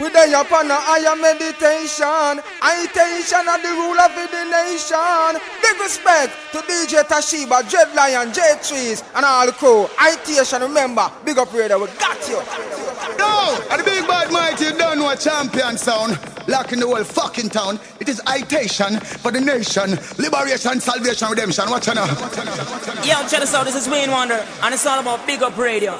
We day upon a higher meditation. Intention of the rule of the nation. Big respect to DJ Tashiba, Dread Lion, J Trees, and all the crew. Itation, remember, big up radio, we got you. No, and the big bad mighty don't know a champion sound. Lock in the whole fucking town. It is itation for the nation. Liberation, salvation, redemption. Watch out now. Yo, check this out. This is Wayne Wonder, and it's all about big up radio.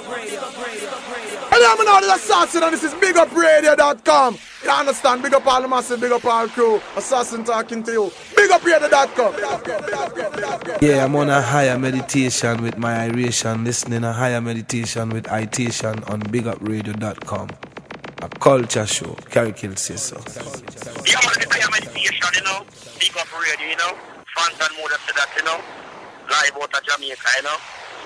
Hello, I'm an assassin, and this is BigUpRadio.com. You understand? Big up all the massive, big up all crew. Assassin talking to you. BigUpRadio.com. Yeah, I'm on a higher meditation with my iration, listening a higher meditation with itation on BigUpRadio.com. A culture show. Carrie Kill says so. Yeah, man, the higher meditation, you know. Big up radio, you know. Fantan Mojah say that, you know. Live out of Jamaica, you know.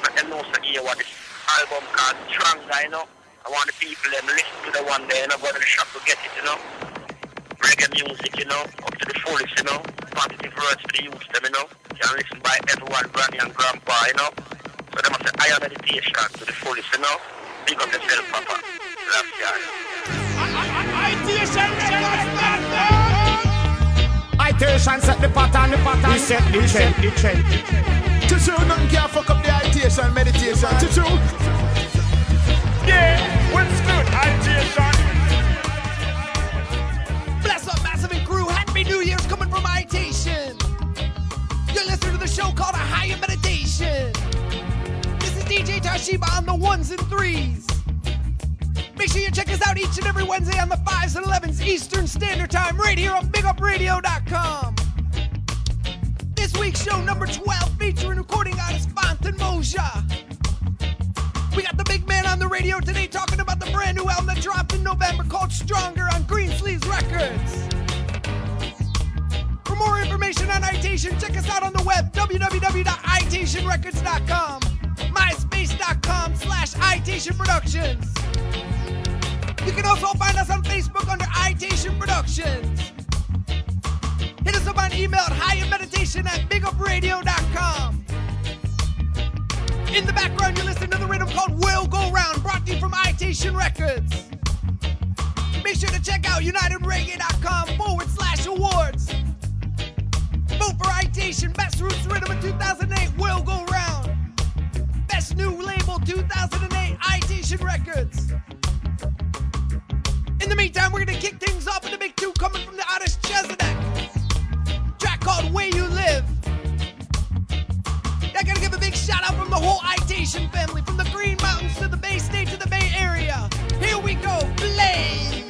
Let them know, so what this album called Stronger, you know. I want the people them listen to the one day and I go to the shop to get it, you know. Reggae music, you know, up to the fullest, you know. Positive words for the youth, them, you know. Can listen by everyone, granny and grandpa, you know. So they must say higher meditation to the fullest, you know. Big up yourself, Papa. Love Itation set the pattern, the pattern. We set the trend, the trend. To true, nothing can fuck up the itation meditation. To true. Yeah. Bless up, Massive and crew. Happy New Year's coming from. You're listening to the show called A Higher Meditation. This is DJ Tashiba on the ones and threes. Make sure you check us out each and every Wednesday on the 5s and 11s Eastern Standard Time right here on BigUpRadio.com. This week's show number 12 featuring recording artist Fantan Mojah. We got the big man on the radio today talking about the brand new album that dropped in November called Stronger on Greensleeves Records. For more information on Itation, check us out on the web, www.itationrecords.com, myspace.com slash Itation Productions. You can also find us on Facebook under Itation Productions. Hit us up on email at highermeditation at bigupradio.com. In the background, you're listening to the rhythm called World Go Round, brought to you from Itation Records. Make sure to check out unitedreggae.com forward slash awards. Vote for Itation Best Roots Rhythm in 2008, World Go Round. Best New Label 2008, Itation Records. In the meantime, we're gonna kick things off with the big two coming from the artist Chezidek. Track called Way You Live. Shout out from the whole Itation family, from the Green Mountains to the Bay State to the Bay Area. Here we go, Blaze!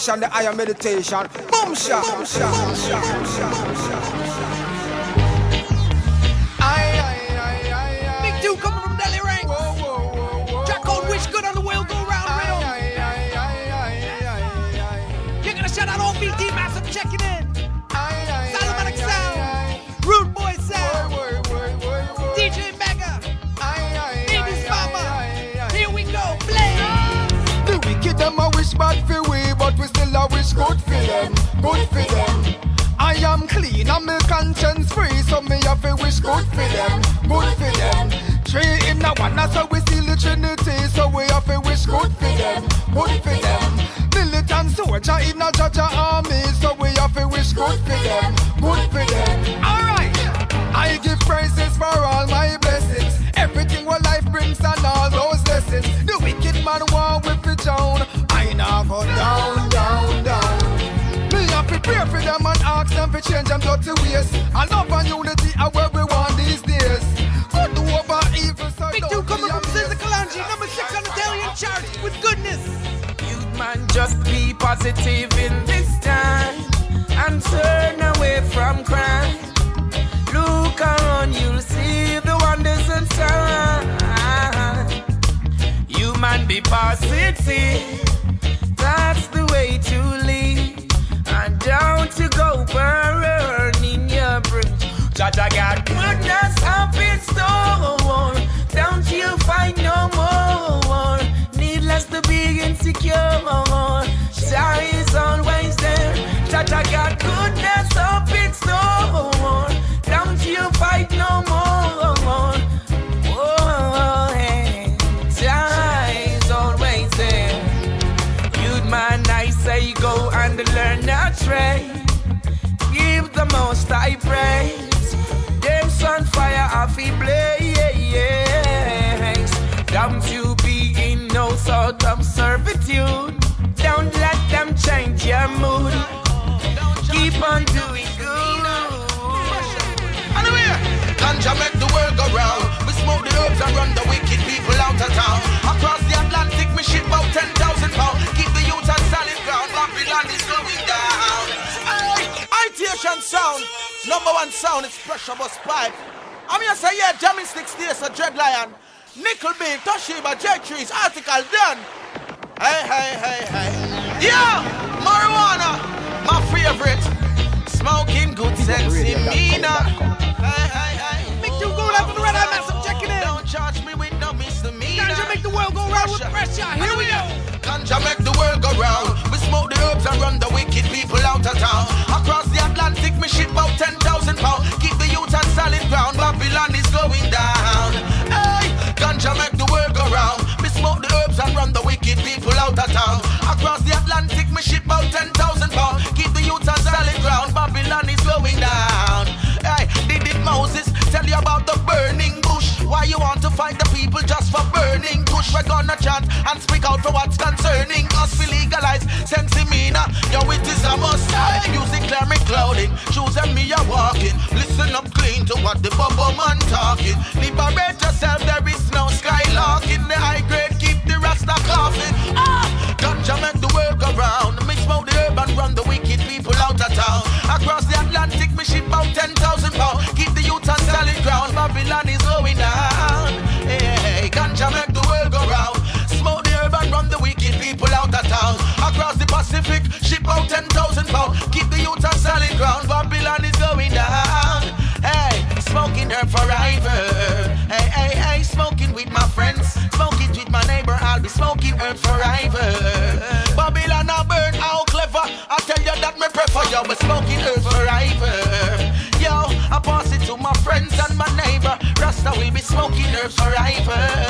Meditation, the higher meditation. Boom shot, boom shot, boom shot, boom shot, boom shot. Three in a one, that's how we see the Trinity, so we have to wish good for them, good for them. Militant soldier in a Jah Jah army, so we have to wish good for them, good for them. Alright, I give praises for all my blessings, everything what life brings and all those lessons. The wicked man want with the down, I now go down, down, down. Me have to pray for them and ask them to change them dirty ways. I love and unity just be positive in this time and turn away from crime. Look around, you'll see the wonders and signs. You man, be positive. That's the way to live. And don't you go burning your bridge. Jah Jah got goodness up in store. Don't you fight no more. Needless to be insecure. Shy is always there. Jah Jah got goodness up in store. Don't you fight no more. Oh, is always there. You'd man, I say go and learn a trade. Give the most I praise. Them sun fire off blaze. Don't you no sort of servitude. Don't let them change your mood. Keep on doing good. Anyway, ganja make the world go round. We smoke the herbs and run the wicked people out of town. Across the Atlantic, we ship about 10,000 pounds. Keep the youth on solid ground. Babylon is going down. Itation sound. Number one sound is pressure bus pipe. I'm here to say, yeah, jamming sticks there, so Dread Lion. Nickel Bean, Tashiba, J Trees, article done. Hey, hey, hey, hey. Yeah, marijuana, my favorite. Smoking good sense in me now. Hey, hey, hey. Big two going out for the red eye massive checking in. Don't charge me with no misdemeanor. Ganja make the world go round with pressure. Here we go. Ganja make the world go round. We smoke the herbs and run the wicked people out of town. Across the Atlantic, we ship about 10,000 pounds. Keep the youth on solid ground. Babylon is going down around. Me smoke the herbs and run the wicked people out of town. Across the Atlantic, me ship out 10,000 pounds. Keep the youth on solid ground. Babylon is slowing down. Hey, did it Moses tell you about the burning why you want to fight the people just for burning? Push, we're gonna chant and speak out for what's concerning us. We legalize sensimina, yo, it is a must. Music clear me clouding, shoes and me are walking. Listen up clean to what the bubble man talking. Liberate yourself, there is no skylarking. The high grade keep the rasta coughing. Ah, ganja make the work around. Mix out the herb and run the Pacific, ship out 10,000 pounds. Keep the youth on solid ground. Babylon is going down. Hey, smoking herb forever. Hey, hey, hey, smoking with my friends. Smoking with my neighbor. I'll be smoking herb forever. Babylon I burn how clever. I tell you that me prefer you. But smoking herb forever. Yo, I pass it to my friends and my neighbor. Rasta will be smoking herbs forever.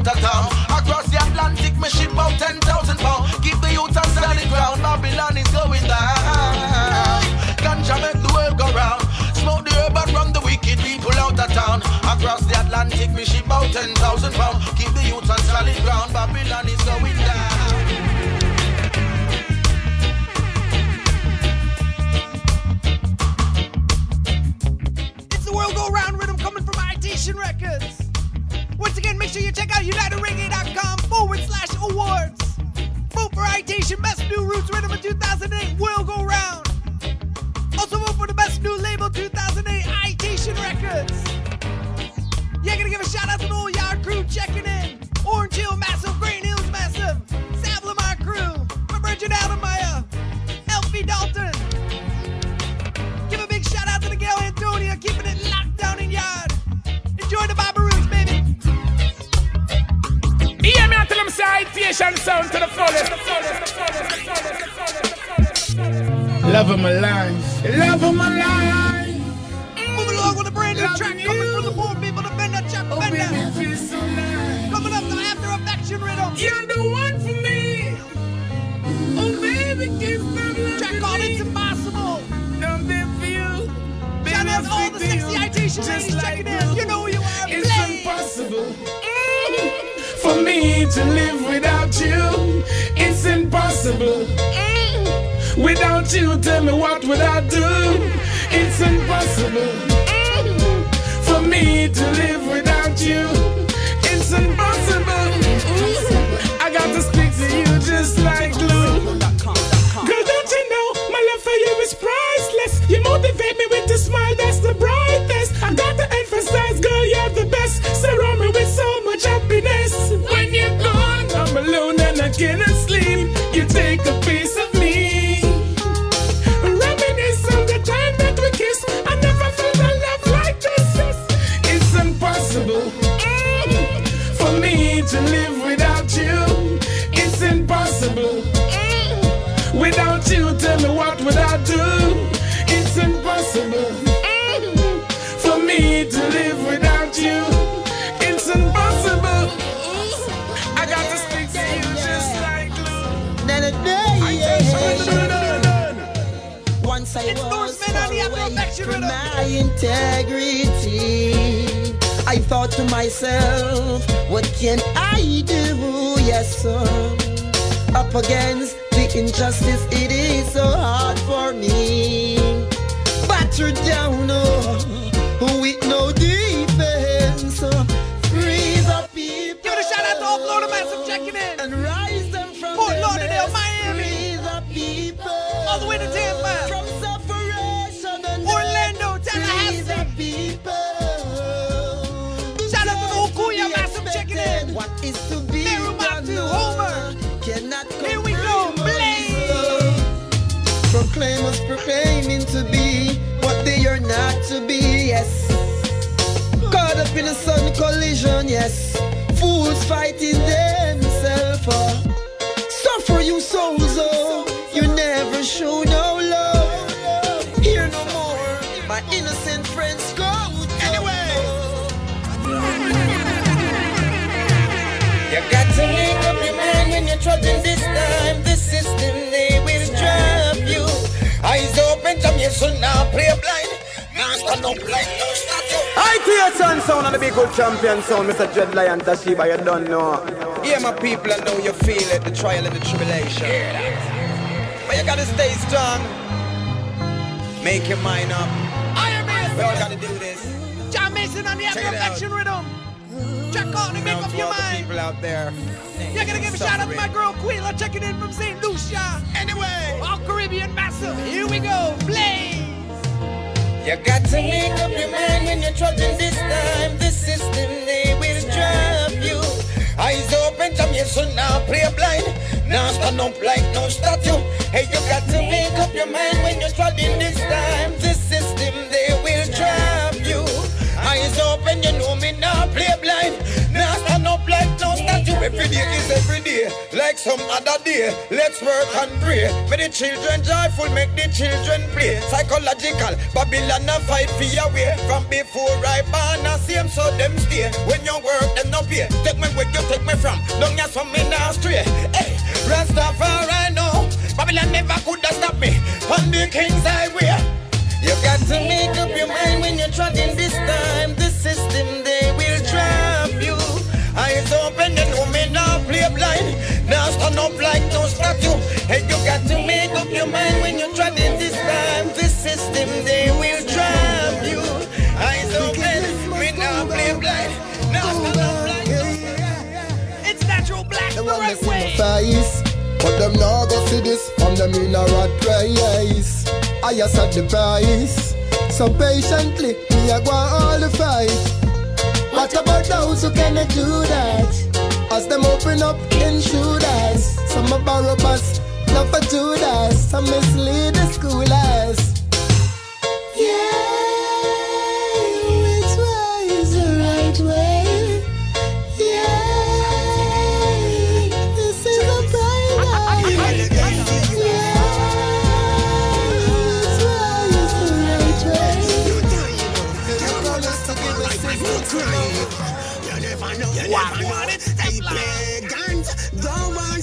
Out of town. Across the Atlantic, me ship out 10,000 pounds. Keep the youth on solid ground. Babylon is going down. Ganja make the world go round. Smoke the herb and run the wicked people out of town. Across the Atlantic, me ship out 10,000 pounds. Keep the youth on solid ground. Babylon is going down. It's the World Go Round rhythm coming from Itation Records. Again, make sure you check out UnitedReggae.com forward slash awards. Vote for Itation Best New Roots Rhythm of 2008 World Go Round. Also vote for the Best New Label 2008 Itation Records. Yeah, gonna give a shout out to the old Yard crew checking in. Orange Hill Massive, Green tell them say Itation sound to the fullest. Love of my life, love of my life. Moving along with a brand new track coming from the poor people, the Bender Chuck oh, Bender. Coming up the After Affection Rhythm. You're the one for me. Oh, baby, kiss me. Track called It's Impossible. I'm there for you. Shout out to all the sexy Itation ladies checking in. You know who you are. It's Play. impossible for me to live without you. It's impossible. Mm. Without you, tell me what would I do? It's impossible mm. for me to live without you. It's impossible. Mm. I got to speak to you just like glue. Girl, don't you know my love for you is priceless? You motivate me with a smile that's the brightest. I got to emphasize, girl, you're the best. Surround me with so much happiness. I Rhythm. my integrity. I thought to myself, what can I do? Yes, sir. Up against the injustice, it is so hard for me. Battered down, oh, with no Proclaimers proclaiming to be what they are not to be, yes. Caught up in a sudden collision, yes. Fools fighting themselves. Oh. Suffer you souls, oh. They will trap you. Eyes open, Jamaican, now play blind. Now stand up like no statue. Itation sound and the big good champion sound, Mr. Dread Lion Tashiba, you don't know. Yeah, my people, I know you feel it, the trial and the tribulation. But you gotta stay strong. Make your mind up. Iron Man. We all gotta do this. John Mason on the Check it out. Rhythm. Check out and make up your mind. people out there. You're gonna give a shout out to my girl Quila checking in from St. Lucia. Anyway, all Caribbean massive. Here we go, Blaze. You got to make up your mind when you're trudging this time. The system, they will trap you. Eyes open, jam your son now, play blind. Now stand up like no statue. Hey, you got to make up your mind when you're trudging this time. The system, they will trap you. Eyes open, you know me now, play blind. Every day is every day, like some other day. Let's work and pray. Make the children joyful, make the children play. Psychological, Babylon a fight for your way. From before I born, I see 'em, so them stay. When you work, them no pay. Take me where you take me from. Don't you from me now stray. Hey, Rastafari know. Babylon never could have stopped me. On the king's highway. You got to make up your mind when you're trotting this time. The system, they will trap you. Eyes open, now Now stand up like no statue. Hey, you got to make up your mind when you're trotting this time. The system, they will trap you. Eyes open, me now play blind. Now stand up like It's natural black the right way. face. But them now go see this from them in a rat race. I just had the price. So patiently, me a go all the fight. What about those who cannot do that? As them open up in shooters. Some are borrow bus, not for Judas. Some mislead the schoolers. Yeah, which way is the right way? Yeah, this is a paradise.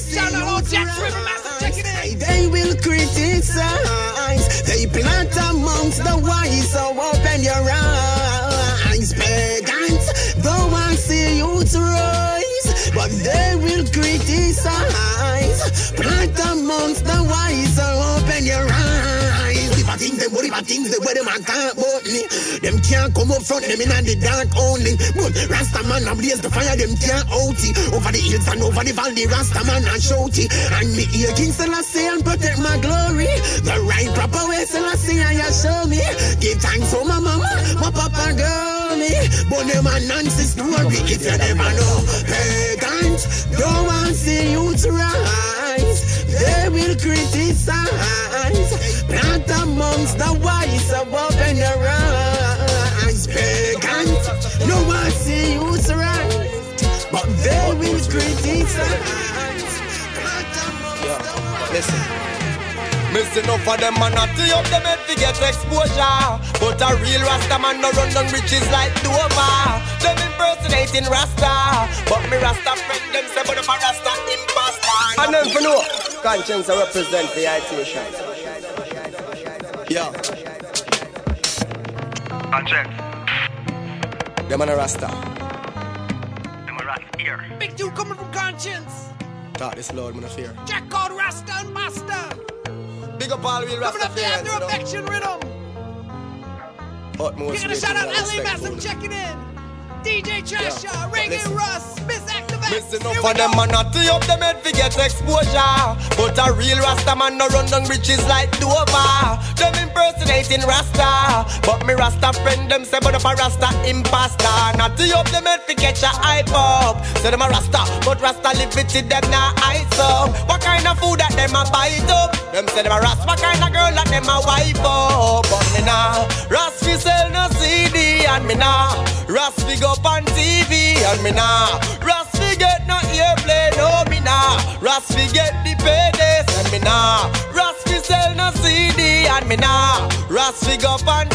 Shout out to Jack River Master checking in. They will criticize. They plant amongst the wise, so open your eyes. Pagans don't want see you rise, but they will criticize. Plant amongst the wise, so open your eyes. Different things, them worry about things, they wear them and can't about me. Them can't come up front, them in the dark only. But Rasta man, I blaze the fire, them can't out it. Over the hills and over the valley, Rasta man, I shout it. And me hear King Selassie and protect my glory. The right proper way, Selassie, I show me. Give thanks for my mama, my papa girl me. But them a nonsense story if you never know. Pagans don't want to see you rise. They will criticize. Plant amongst the wise, open your eyes. Pagans don't want to see you rise. But they will criticize. Miss enough of them man not tee up them head to get exposure But a real Rasta man no run down riches like Dover Them impersonating Rasta But me Rasta friend them say but if a Rasta imposter And then for no, conscience I represent the Itation. Yeah Conscience. Them man a Rasta Them a rat here. Big dude coming from Conscience. Talk this loud man a fear Jack called Rasta and Master. Big up all real Coming Rasta up the fans after you know affection rhythm. Utmost We're gonna shout out LA stakeholders. checking in. DJ Tresha, Yeah, Reggae. Russ, Miss Activate. Listen up for them man not tee up them head to get exposure. But a real Rasta man no run down riches like Dover. Them impersonating Rasta. But me Rasta friend them say but if a Rasta imposter. Not tee up them head to catch a hype up. Say them a Rasta but Rasta live it till them not ice up. What kind of food that them a bite up? Them say them a Rasta what kind of girl that them a wife up? But me nah Rasta fi sell no CD and me nah. Rasta fi go on TV and me nah. Rasta fi get no airplay, no me nah. Ras fi get the paydays and me nah. Ras fi sell no CD and me nah. Ras fi go on.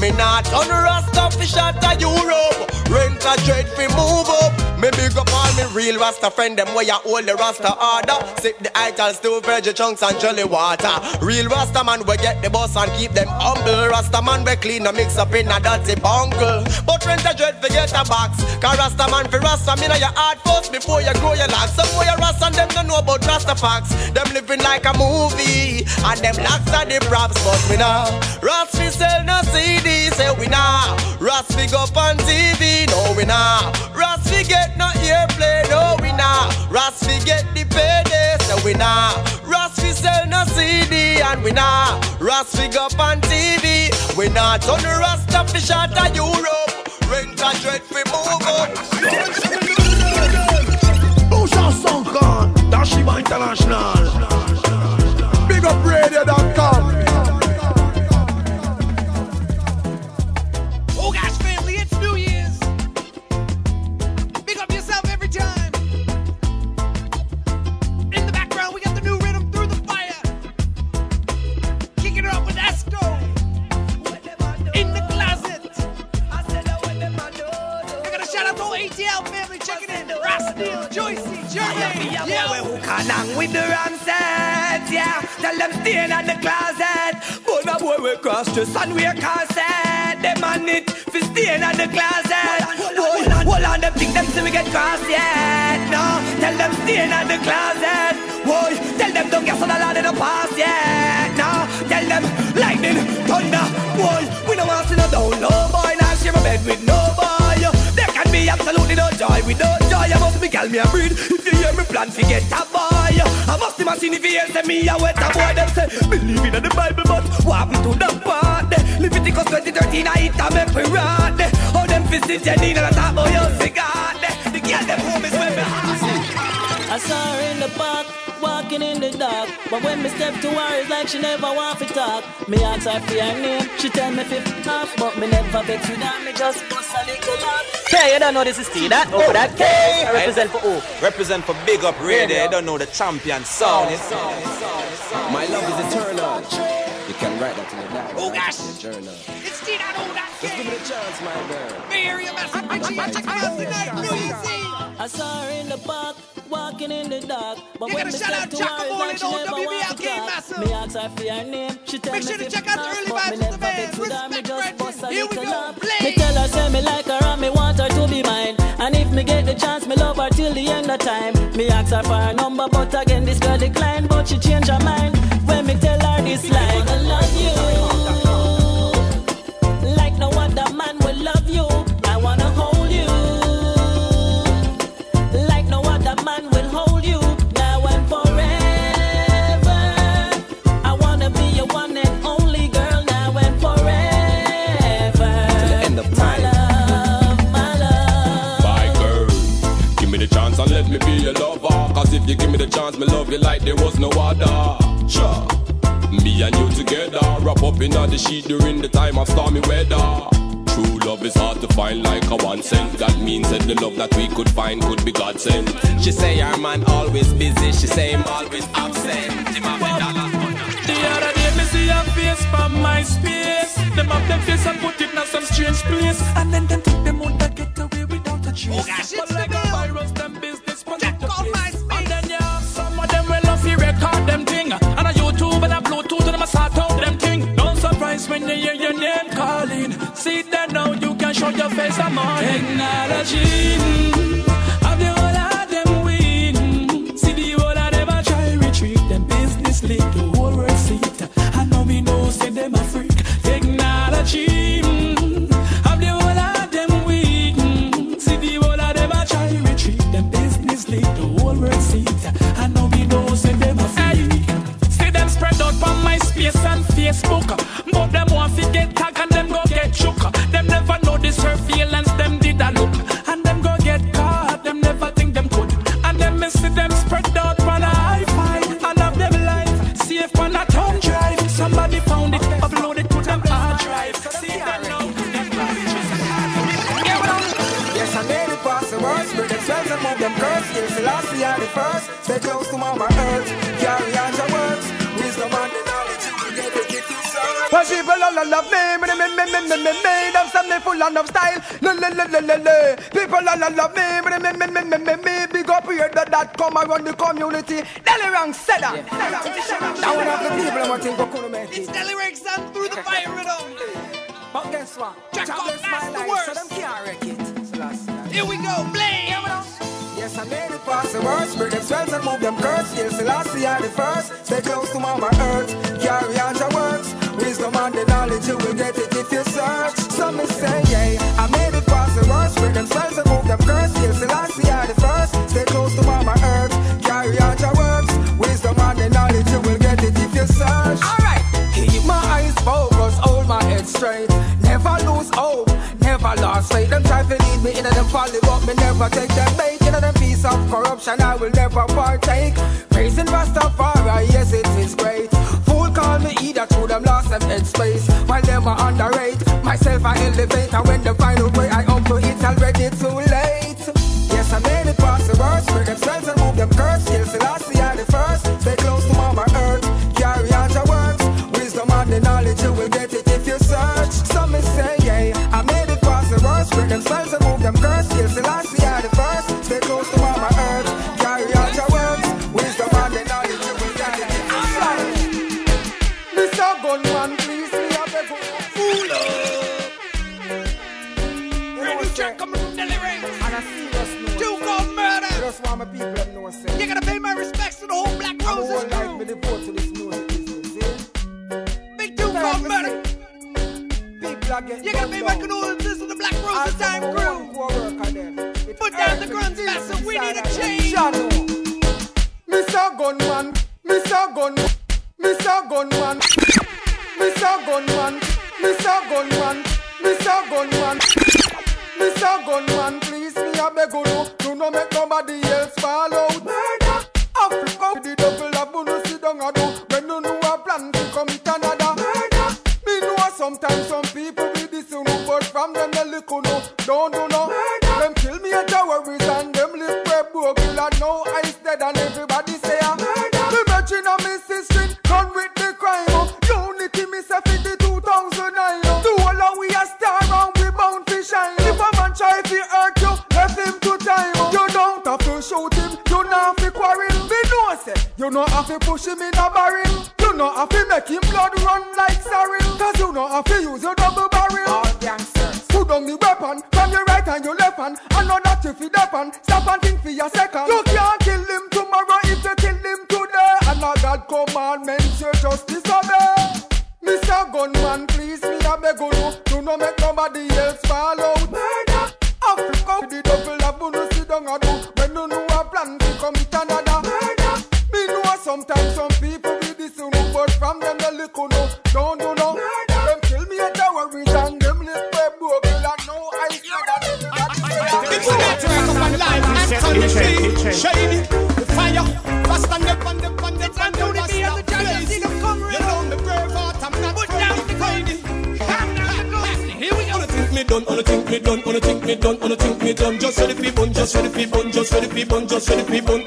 Me nah turn Rasta fi shot a Europe. Rent a trade fi move up. Me big up all me real Rasta friend them where you hold the Rasta order. Sip the ital still veggie chunks and jelly water. Real Rasta man we get the boss and keep them humble. Rasta man we clean and mix up in a dirty bungle. But rent a dread forget a box. Cause Rasta man for Rasta me know your heart first before you grow your locks. Some boy Rasta and them don't know about Rasta facts. Them living like a movie and them locks are the props. But me now Rasta sell no CD. Say we now Rasta we go on TV. No we now Rasta we get no airplay. No we now Rasta we get the payday. Say we now Rasta we sell no CD and we now Rasta we go on TV. We now turn the Rasta fish out of Europe. Rent a dread fi move up. Bouchard Soundcon, Tashiba International. Joycey, Jermaine. Yeah, boy, who can hang with the Ramset? Yeah, tell them stay in the closet. But a boy we cross dress and wear corset. Them on it fi stay in the closet. Boy, hold on, them think them say we get cross yet. No, tell them stay in the closet. Boy, tell them don't get on the land in the past yet. No, tell them lightning, thunder. Boy, we don't want to see no down, no boy. Now share a bed with no boy. Absolutely no joy with no joy. I must be gal me a breed. If you hear me plan, forget a boy. I must be machine if you hear say me a wet a boy. Them say believe in the Bible, but what happened to the part? Leviticus 2013, I hit a we run. Oh, them fisted Jenny and I talk about your cigar. The girl them home is when me. I saw her in the park, walking in the dark. But when me step to her, it's like she never want to talk. Me ask her for her name, she tell me fifth half, but me never vex with her. Me just bust a little laugh. Okay, you don't know this is T that over that K. I represent for who? Represent for Big Up Radio. You don't know the champion sound. My love is eternal. You can write that in your diary. Oh gosh. Your journal. It's T that oh that Just give me the chance, my girl. Bay Area massive Richie. Check me out tonight, New Year's Eve. I saw her in the park, walking in the dark. But You when gotta me shout out to Jack her, it's Amore like she and WBLK want massive. Me ask her for her name, she tell Make me sure to check out the early but vibes me of the never band. vex with her. Me just bust a Here we go. Play. Me tell her say me like her and me want her to be mine. And if me get the chance, me love her till the end of time. Me ask her for her number, but again this girl decline. But she change her mind when me tell her this line. I love you if you give me the chance, me love you like there was no other. Sure. Me and you together, wrap up in all the sheet during the time of stormy weather. True love is hard to find like a one cent. That means that the love that we could find could be God sent. She say our man always busy. She say him always absent. Him have the dollars, but The other day me see your face from my space. Them up them face and put it in some strange place. And then them think them want to get away without a trace. Oh gosh, it's But the like bill. a virus, them Don't when you hear your name calling. See that now you can show your face a morning. Technology. Facebook. But them want to get tag and them go get shook. Them never know the surveillance them did a look. And them go get caught. Them never think them could. And them miss them spread out on a high five. And have them life safe on a thumb drive. Somebody found it, upload it to them hard drive. See them now. Yes, I made it past the worst. Spread the spells and move them curse. Yes, the last year the first. Stay close to mama earth. people all love me, me, me, me, me, me, me, me. Them say me full of style, le, le, le, le, le, le. People all love me, me, me, me, me, me, me, me. Big up here that that come around the community. Delly Ranx said that. That one of the people I'm think go me. It's Delly Ranx sound through the fire rhythm. But guess what? Check out last words. So them can't wreck it. Here we go, blame. Yes, I made it past the worst. Break them spells and move them curse. Yes, last year, the first. Stay close to Mama Earth. Carry on your works. Wisdom and the knowledge, you will get it if you search. Some may say, yeah, I made it past the worst. Break them spells and move them curse. Still Selassie are the first. Stay close to Mama Earth. Carry on your works. Wisdom and the knowledge, you will get it if you search. Alright, keep my eyes focused, hold my head straight. Never lose hope, never lost faith. Them try to lead me into them folly, but me never take them bait. Into them piece of corruption, I will never partake. Praising Rastafari, yes, it is great. Either through them lost them headspace. While them are underrate, myself I elevate. And when the final way I up to it, already too late. Yes, I made it past the worst. Break them spells and move them curse. Still Selassie are the first. Stay close to Mama Earth. Carry on your works. Wisdom and the knowledge, you will get it if you search. Some say, yeah, I made it past the worst. Break them and move them curse. Are the yes, you got me back and all this with the Black Rose Time Crew. Put down the guns, master. We need a change. Mr. Gunman, Mr. Gun, Mr. Gunman, Mr. Gunman, Mr. Gunman, Mr. Gunman. bonjour sur le people.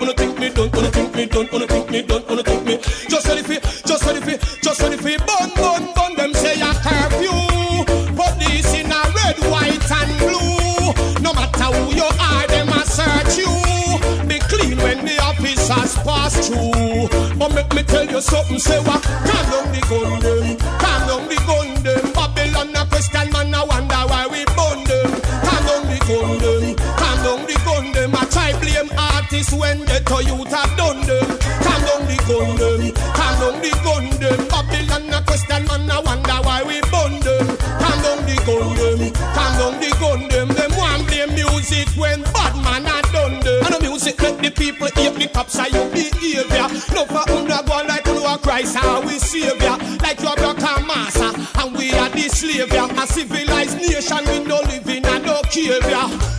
The. A civilized nation we no live in a no cave.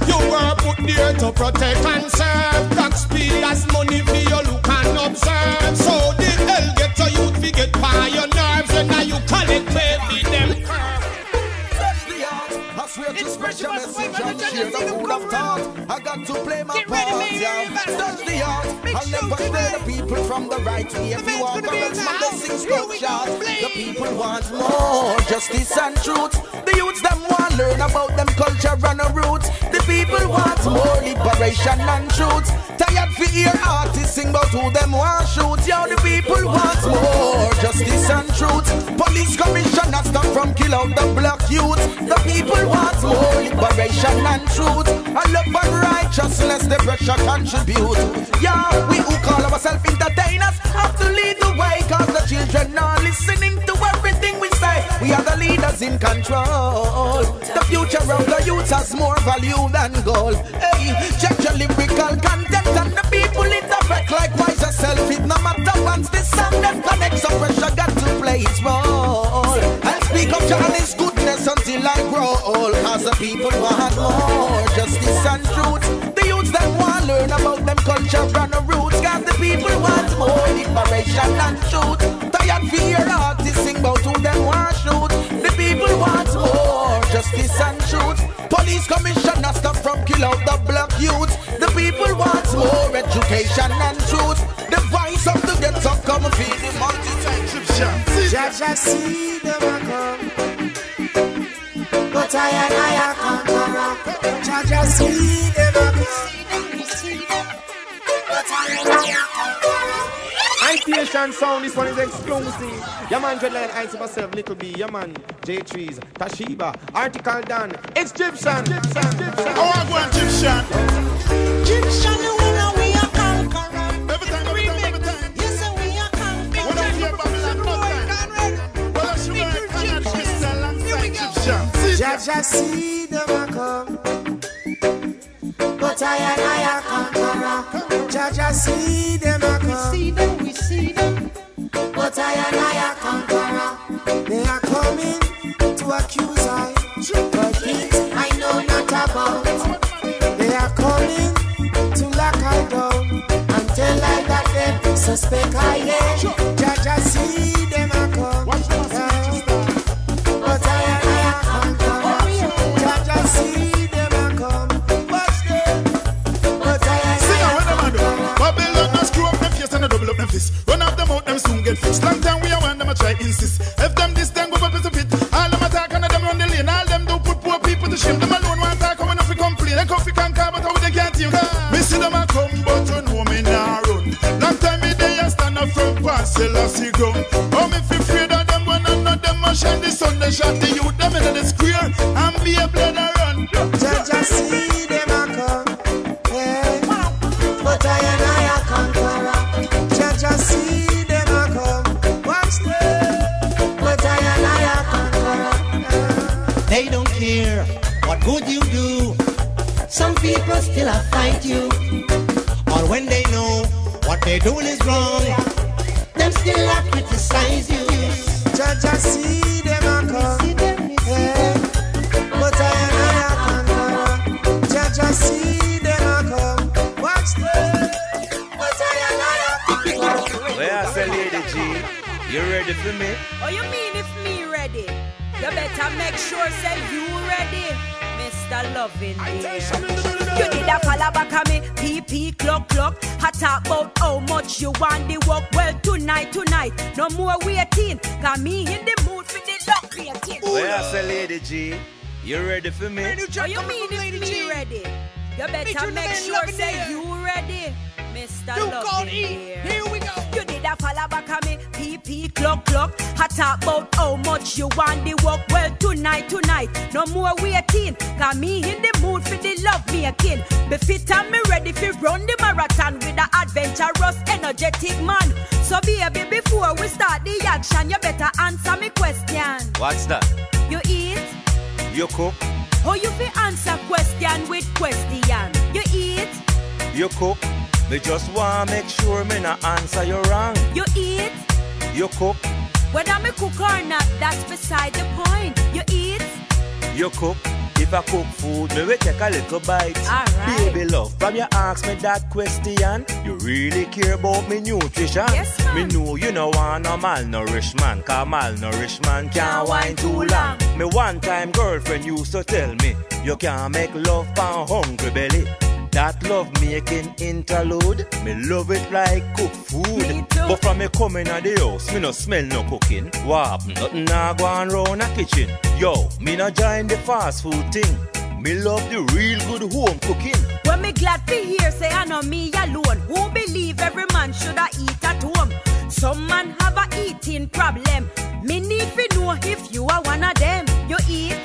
You were put there to protect and serve. Taxpayers money for you share the food of thought. I got to play my Get part, yeah. Touch the. Big I'll never spare the people from the right way. If you walk from the six sculptures, the people want more justice and truth. The youths them want to learn about them culture and the roots. The people want more liberation and truth. Tired for hear artists sing about who them want shoot. Yo, the people want more justice and truth. Police commissioner stop from kill out the black youth. The people want more liberation and truth. And love and righteousness, the pressure contribute. Yeah, we who call ourselves entertainers have to lead the way. Cause the children are listening to everything we say. We are the leaders in control. The future of the youth has more value than gold. Hey, check your lyrical content and the people interpret likewise yourself. It no matter once this song that connects, so pressure got to play its role. And speak of Johnny's until I grow old. Cause the people want more justice and truth. The youths them want learn about them culture and the roots. Cause the people want more liberation and truth. Tired fear artists sing about who them want shoot. The people want more justice and truth. Police commissioner stop from kill out the black youth. The people want more education and truth. The voice of the ghetto come feed the multi-time Judge, see them come. But I and I a conqueror. Judge, I see them a come. But I and I a conqueror. Itation sound, this one is exclusive. Yeah man, Dreadline, I see myself, Little B, yeah man, J Trees, Tashiba, Article Dan, Egyptian, Egyptian, Egyptian. Oh, I go Egyptian. Egyptian, Judge, I see them a come. But I and I a conqueror. Judge, I see them a come. We see them, we see them. But I and I a conqueror. They are coming to accuse I. But things I know not about. They are coming to lock I down and tell I that them suspect I am. Up from parcel ground. Oh me fi afraid of them when none of them a shine the sun. They shot the youth them in the square and be a blood a run. Judge, I see them a come. Hey. But I and I a conqueror. Judge, I see them a come. Watch them. But I and I a conqueror. They don't care what good you do. Some people still a fight you. Or when they know what they're doing is wrong, them still a criticize you. Judge, I see them a come. Hey. But I and I a conqueror. Judge, I see them a come. Watch them. But I and I a conqueror. Where I say, Lady G, you ready for me? Oh, you mean if me ready? You better make sure say you ready, Mr. Loving dear. You did a follow back on me, PP clock clock. I talk about how much you want the work. Well, tonight, tonight, no more waiting. Got me in the mood for the duck creating. Where I say, Lady G, you ready for me? Oh, you mean if me ready? You better make sure say you ready, Mr. You call Loving E. dear. Here we go. You did a follow back on me, PP clock clock. I talk about how much you want the work. Well, tonight, tonight, no more waiting. Got me in the mood for the love making. Be fit and me ready for run the marathon with a adventurous, energetic man. So baby, before we start the action, you better answer me question. What's that? You eat? You cook, Or you fi answer question with question? You eat? you cook. Me just want to make sure me not answer you wrong. You eat? You cook, Whether me cook or not, that's beside the point. You eat? you cook. If I cook food, me will take a little bite. Alright. Baby love, from you ask me that question, you really care about me nutrition. Yes, man. Me know you no want a malnourished man, cause malnourished man can't wine too long. Me one time girlfriend used to tell me, you can't make love pan hungry belly. That love making interlude, me love it like cook food. But from me coming out the house, me no smell no cooking. What happen? Nothing nah go on round a kitchen. Yo, me no join the fast food thing. Me love the real good home cooking. When me glad to hear say I know me alone. Who believe every man shoulda eat at home? Some man have a eating problem. Me need to know if you are one of them. You eat,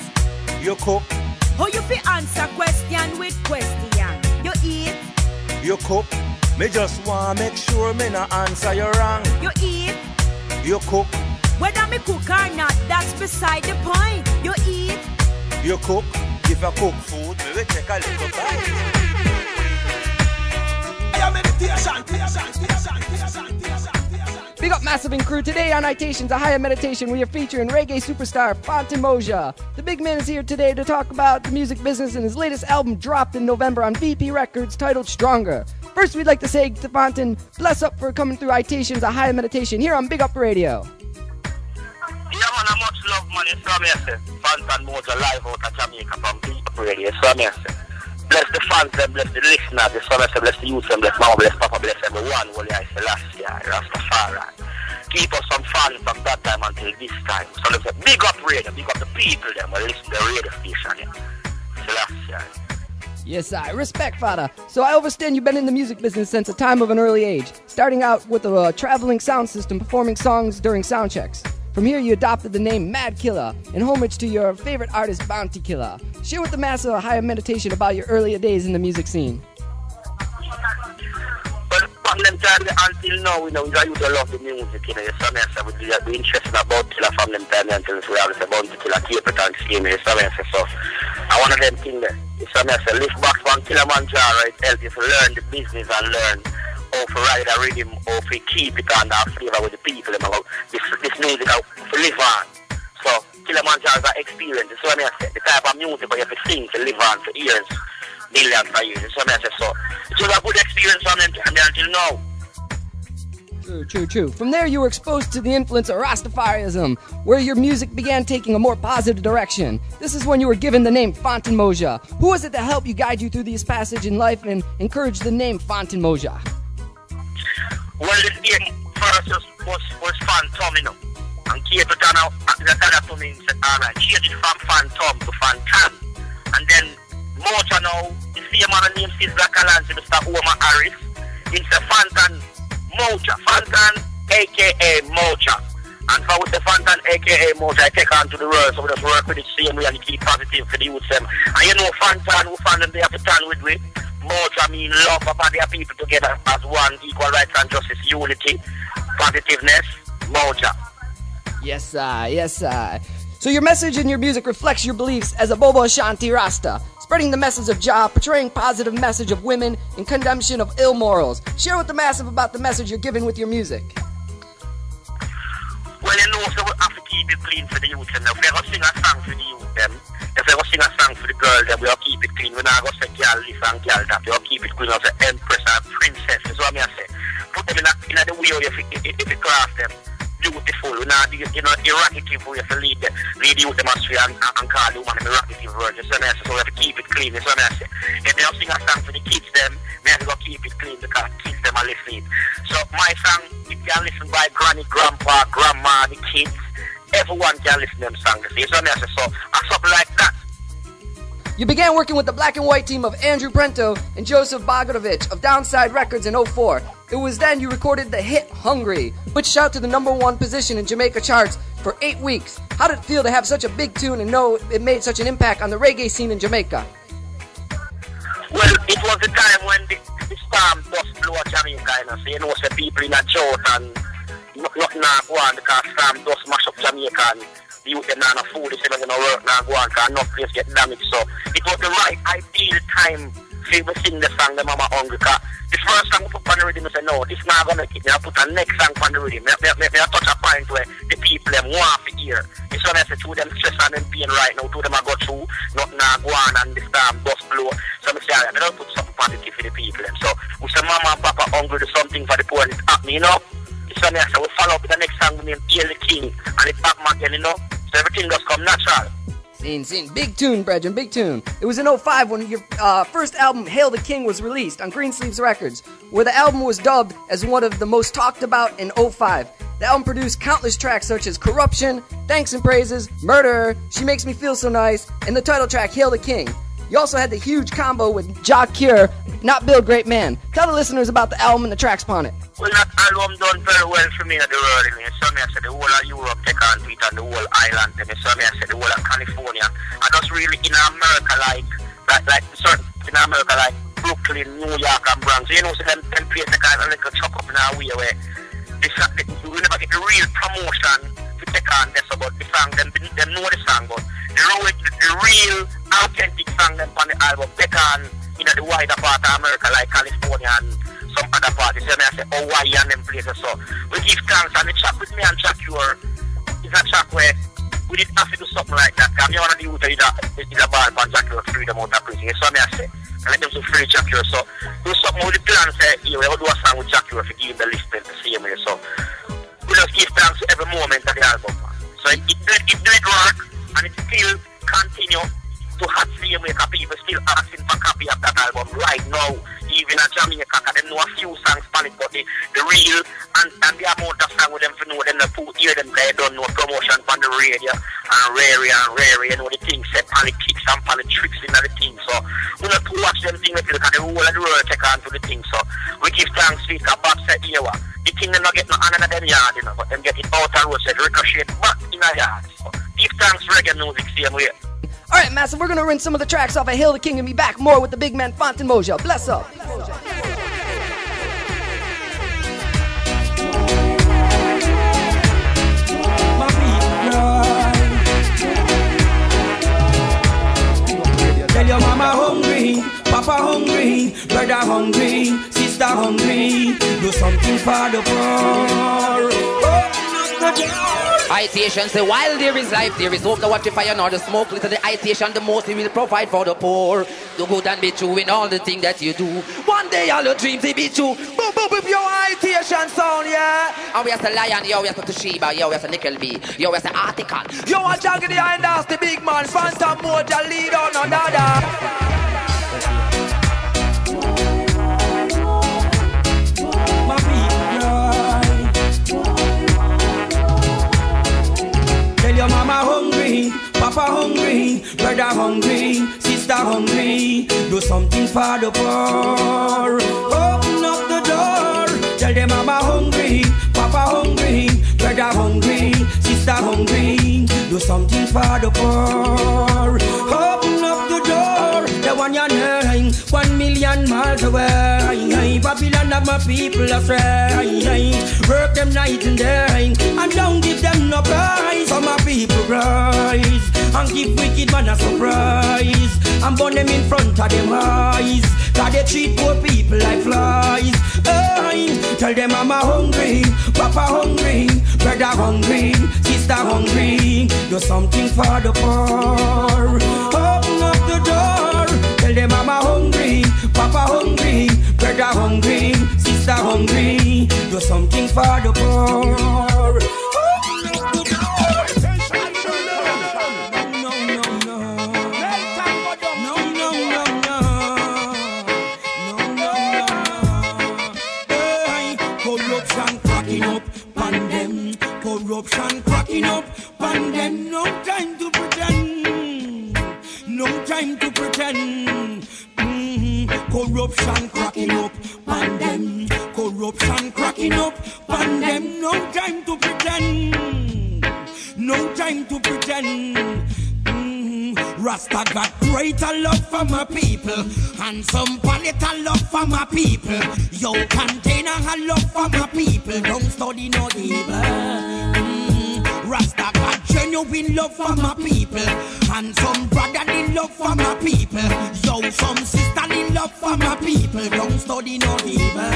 You cook, or you fi answer question with question. You eat, you cook. Me just want to make sure me no answer you wrong. you eat. You cook, Whether me cook or not, that's beside the point. You eat, you cook. If I cook food, me will take a little bite. Big up Massive and Crew. Today on Itations, a higher meditation, we are featuring reggae superstar Fantan Mojah. The big man is here today to talk about the music business and his latest album dropped in November on VP Records titled Stronger. First, we'd like to say to Fantan, bless up for coming through Itations, a higher meditation here on Big Up Radio. Yeah, man, I much love, say. Fantan Mojah live out of Jamaica from Big Up Radio. Say. Bless the fans, them, bless the listeners. You saw me, I. Bless the youth, them, bless Mama, bless Papa, bless everyone. Holy I year, Rastafari. Keep us some fun from that time until this time. So let's big up radio, big up the people, them, will listen to the radio station, yeah. Year. Yes, I respect, Father. So I understand you've been in the music business since a time of an early age, starting out with a uh, traveling sound system performing songs during sound checks. From here, you adopted the name Mad Killer in homage to your favorite artist, Bounty Killer. Share with the mass a higher meditation about your earlier days in the music scene. But from until now, you know, we used to love the music, you know, you saw me, say, we are interested about Killer from them time until we have the Bounty Killer, keep it on scheme, you saw me, so, I one of them things. You saw me, say, lift back from Kilimanjaro, it helps you to learn the business and learn to ride a rhythm, how to keep it on that flavor with the people, them, about this, this music, how to live on. So, Kilimanjaro is an experience, me, I say, the type of music where you have to sing, to live on for years, millions of years, you saw me, I say, so, it was a good experience from them time until now. True, true, true. From there, you were exposed to the influence of Rastafarianism, where your music began taking a more positive direction. This is when you were given the name Fantan Mojah. Who was it that helped you guide you through this passage in life and encouraged the name Fantan Mojah? Well, the name first was, was, Phantom, you know. And Capleton, uh, the other to me said, all right, change it from Phantom to Fantan. And then Mocha now, the same man named Sizzla Kalonji, Mr. Omar Harris, it's a Phantom Mocha, Phantom, aka Mocha. And for with the Phantom, aka Mocha, I take on to the world, so we just work with it same way and keep positive for the youth them. And you know, Phantom, who found them, they have to stand with we. Mocha mean love about their people together as one, equal rights and justice, unity, positiveness, moja. Yes, sir. Yes, sir. So your message and your music reflects your beliefs as a Bobo Ashanti Rasta, spreading the message of Jah, portraying positive message of women and condemnation of ill morals. Share with the massive about the message you're giving with your music. Well, you know, so we have to keep it clean for the youth. And if we ever sing a song for the youth, them, if we ever sing a song for the girl, then we'll keep it clean. We're not going to say girl this and girl that. We'll keep it clean. We'll say empress and princess. That's what I. I say. Put them in, a, in a the way if you, you craft them. Beautiful, we're not, you know, errative way to lead, lead the youth atmosphere and, and call the woman an what I say. So we have to keep it clean. I say. If they have sing a song for the kids, them, we have to go keep it clean because kids, them are listening. So my song, you can listen by granny, grandpa, grandma, the kids, everyone can listen to them songs. You see, so I so I something like that. You began working with the black and white team of Andrew Prento and Joseph Bogdanovich of Downsound Records in 04. It was then you recorded the hit Hungry, which shot to the number one position in Jamaica charts for eight weeks. How did it feel to have such a big tune and know it made such an impact on the reggae scene in Jamaica? Well, it was the time when the, the storm dust blew Jamaica, you know, so you know, so people in a drought and nothing not go on because storm dust mash up Jamaica and the youth them not food, they say they're work not go on because enough place get damaged. So it was the right ideal time for me sing the song the Mama Hungry cause the first song we put on the rhythm, I say, no, this not gonna make it. I put a next song on the rhythm. Me, me, me, I touch a point where the people them want to hear. It's when I say to them stress and them pain right now, to them I go through, nothing not go on and the storm dust blow. So I say, I don't put something positive for the people them. So we say Mama and Papa hungry do something for the poor and it's happening, you know. When I say we follow up with the next song we name Hail the King and it's back again, you know. So everything just come natural. Scene, scene. Big tune, brethren, big tune. It was in 05 when your uh, first album, Hail the King, was released on Greensleeves Records, where the album was dubbed as one of the most talked about in 05. The album produced countless tracks such as Corruption, Thanks and Praises, Murderer, She Makes Me Feel So Nice, and the title track, Hail the King. You also had the huge combo with Jah Cure, Nuh Build Great Man. Tell the listeners about the album and the tracks upon it. Well, that album done very well for me in the world. Me. So me I said the whole of Europe take on to it and the whole island. Me. So me I said the whole of California. I just really in America like like like certain in America like Brooklyn, New York and Bronx. You know, so them them places kind of like a chuck up in our way where this we never get the real promotion to take on this about the song. Them them know the song, but the the real authentic song them on the album take on in the wider part of America like California and some other me I say oh, Hawaii and them places. So we give thanks and the track with me and Jah Cure is a track where we didn't have to do something like that. Because me one of the youth is a, is a ball for Jah Cure freedom out of prison. So me I say, and let them to free Jack. So do something with the plan say, we'll do a song with Jah Cure for give the listening the same way. So we just give thanks every moment of the album. So it, it, did, it did work and it still continue to hot 'cause people still asking for copy of that album right now. Even at Jamaica, they know a few songs on it, but the, the real and, and the amount of song with them for know them the two hear them they don't know promotion on the radio and rare and rare, you know the things say politics and politics in the thing. So we not to watch them things because the whole of the world take on to the thing. So we give thanks to Bob said here the thing they not get no in them yard, you know, but them get it out and road said ricochet back in a yard. So give thanks reggae music same way. All right, Massive, we're gonna rinse some of the tracks off of Hail the King and be back more with the big man Fantan Mojah. Bless up. Tell your mama hungry, papa hungry, brother hungry, sister hungry. Do something for the poor. Oh, Door. Itation say while there is life, there is hope. The watch the fire nor the smoke. Little the itation, the most he will provide for the poor. Do good and be true in all the things that you do. One day all your dreams they be true. Boom, boom, boom, your itation sound, yeah. And we are the lion, yo, we are the Tashiba, yo, we are the Nickel B, yo, we are the article. Yo, the hand, that's the big man. Fantan Mojah lead on another. Your mama hungry, papa hungry, brother hungry, sister hungry. Do something for the poor. Open up the door. Tell them mama hungry, papa hungry, brother hungry, sister hungry. Do something for the poor. Open million miles away. Babylon have my people astray. Work them night and day, and don't give them no prize. For my people rise, and give wicked man a surprise. And burn them in front of them eyes. Cause they treat poor people like flies. Hey, tell them I'm a hungry, papa hungry, brother hungry, sister hungry. Do something for the poor. Open up the door. Tell them I'm hungry, papa hungry, brother hungry, sister hungry. Do something for the poor. Corruption cracking up, pan them. No time to pretend. No time to pretend. Mhm. Corruption cracking up, pan them. Corruption cracking up, pan them. No time to pretend. No time to pretend. Mhm. Rasta got greater love for my people and some palette love for my people. Yo, container a love for my people. Don't study no evil. Genuine love for my people and some brotherly love for my people. Yo, some sisterly love for my people. Don't study no evil.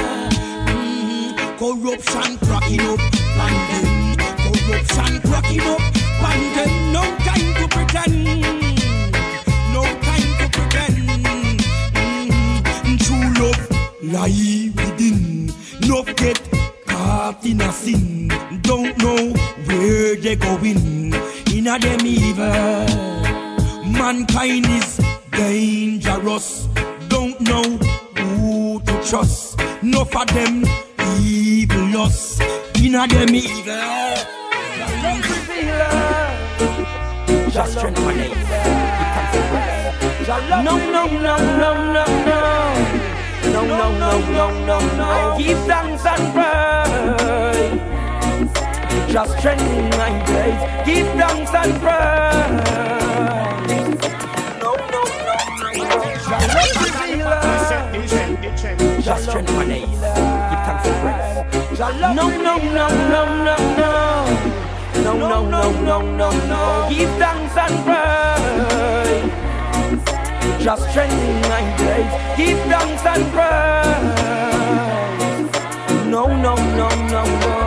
Mhm. Corruption cracking up, and them. Corruption cracking up, and them. No time to pretend. No time to pretend. Mm, True love lie within. No get caught in a sin. Don't know where they're going. In a them evil. Mankind is dangerous. Don't know who to trust. No for them evil us. Inna them evil. Just strength my name. No, no, no, no, no, no. No, no, no, no, no, no. Give thanks and. Just strength my days. Give thanks and praise. No, no, no. Just strength my days. Give thanks and praise. No, no, no, no, no, no. No, no, no, no, no, no. Give thanks and praise. Just strengthen my days. Give thanks and praise. No, no, no, no, no.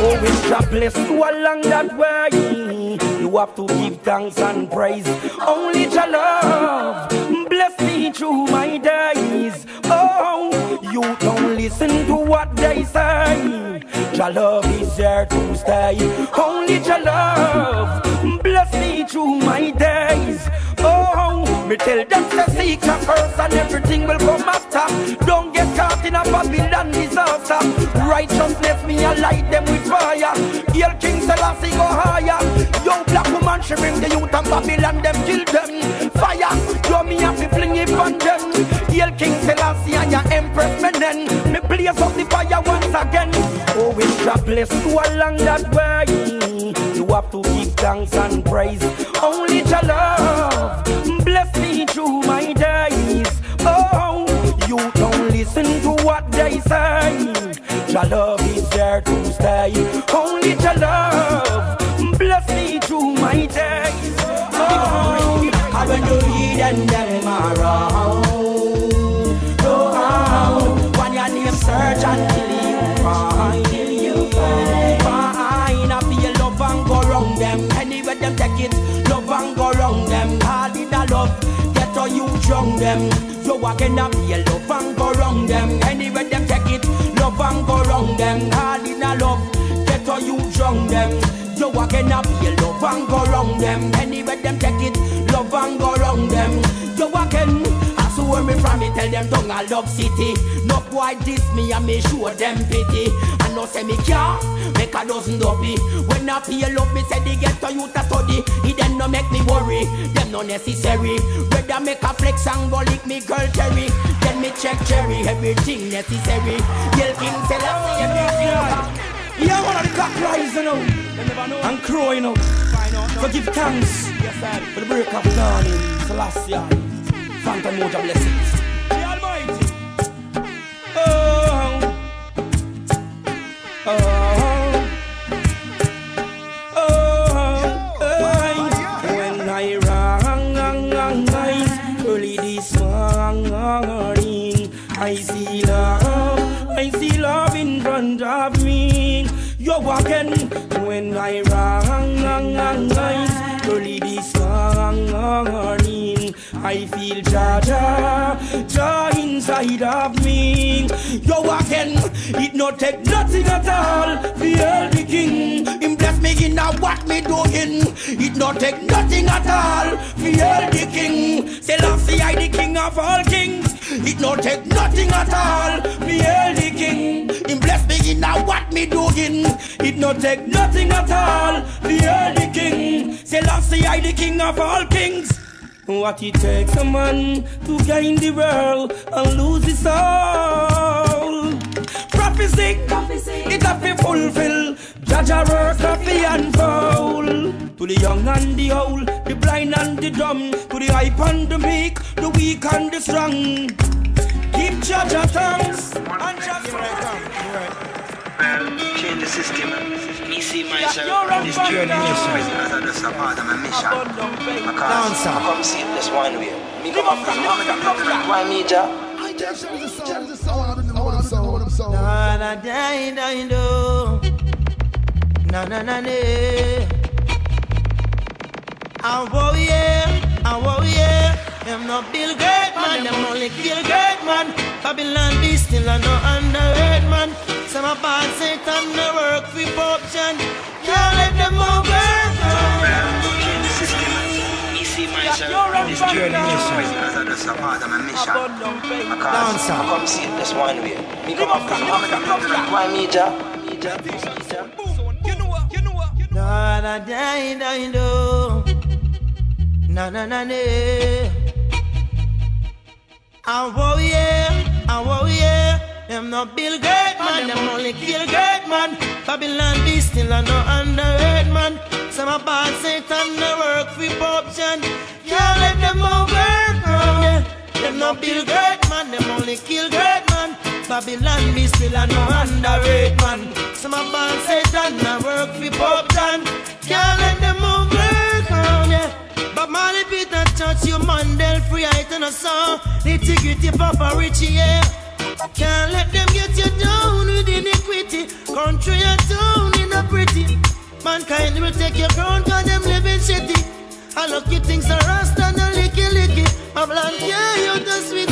Always God bless you along that way. You have to give thanks and praise. Only your love bless me through my days. Oh, you don't listen to what they say. Your love is there to stay. Only your love bless me through my days. Oh, me tell them to seek your first and everything will come after. Don't get caught in a Babylon disaster. Righteousness me I light them with fire. Hail King Selassie go higher. Yo black woman she bring the youth and Babylon them kill them. Fire, yo me have to fling it on them. Hail King Selassie and your Empress Menen. Me blaze up the fire once again. Oh, it's God bless you along that way. You have to give thanks and praise. Only your love listen to what they say. Your love is there to stay. Only your love bless me through my days. Oh, and when you read and them around, go out. When your name search until you find find. I feel love and go wrong them. Anywhere them take it, love and go wrong them. Hard in a love, get all you drunk them. Again I feel love and go wrong them. Anywhere them take it, love and go wrong them. Hard in a love, get all you drunk them. You again I feel love and go wrong them. Anywhere them take it, love and go wrong them. You again. I swear me from me tell them tongue I love city. No boy diss me and me show them pity. And no say me care, make a dozen dopey. When I feel love me say they get to you to study. He then no make me worry, them no necessary. Whether make a flex and go lick me girl Terry. Then me check cherry, everything necessary. Yell King Selassie, oh, everything. Yeah, one of the cock rise, you know. And crow, you know. So give thanks for the break of dawning. Celestia. Fantan Mojah blessings. Take nothing at all. The king, him bless me in a what me doing. It not take nothing at all. The king, Selassie I the king of all kings. It not take nothing at all. The king, him bless me in a what me doing. It not take nothing at all. The king, Selassie I the king of all kings. What it takes a man to gain the world and lose his soul. Prophecy, it have to fulfill. Jah Jah work of the unfold. To the young and the old, the blind and the dumb, to the hype and the meek, the weak and the strong. Give Jah Jah thanks and just Change the system. Me see myself in this journey. as a just a part of my mission. Because I come see this one way. Me come up from Why me, Ja? Na na die die do. Na na na ne. I wo yeah, I wo. Them no Bill Great man, them only kill great man. Babylon be still a no underrated man. Some of bad Satan no work for corruption. Can't let them over. Me this journey mission. As I just a part of my mission. Because I come see it this one way. Me come up from do. Na na na na. I oh yeah, I oh yeah. Them no build great man, them only kill great man. Babylon be still a no underrated man. Some a bad Satan no work for corruption. Can't let them overcome. Yeah. Them no build great man, them only kill great man. Babylon be still a no underrated man. Some a bad Satan no work for corruption. Can't let them overcome. Yeah. But Marley Peter touch you Mandel free height and a song. Nitty gritty Papa Richie, yeah. Can't let them get you down with iniquity. Country and town in a pretty. Mankind will take your crown cause them living shitty. I lucky things are rasta and a licky licky. My yeah, you the sweet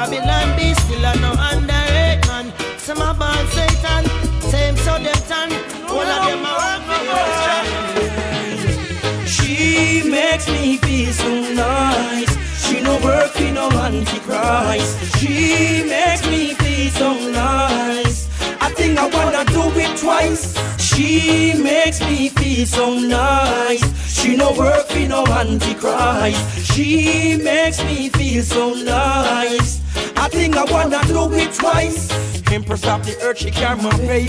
Babylon be still and no underrated man. Some of us Satan, same so them tan. All of them are work devotion. She makes me feel so nice. She no work in no antichrist. She makes me feel so nice. I think I wanna do it twice. She makes me feel so nice. She no work in no antichrist. She makes me feel so nice. I think I wanna do it twice. Empress of the earth, she carry my baby.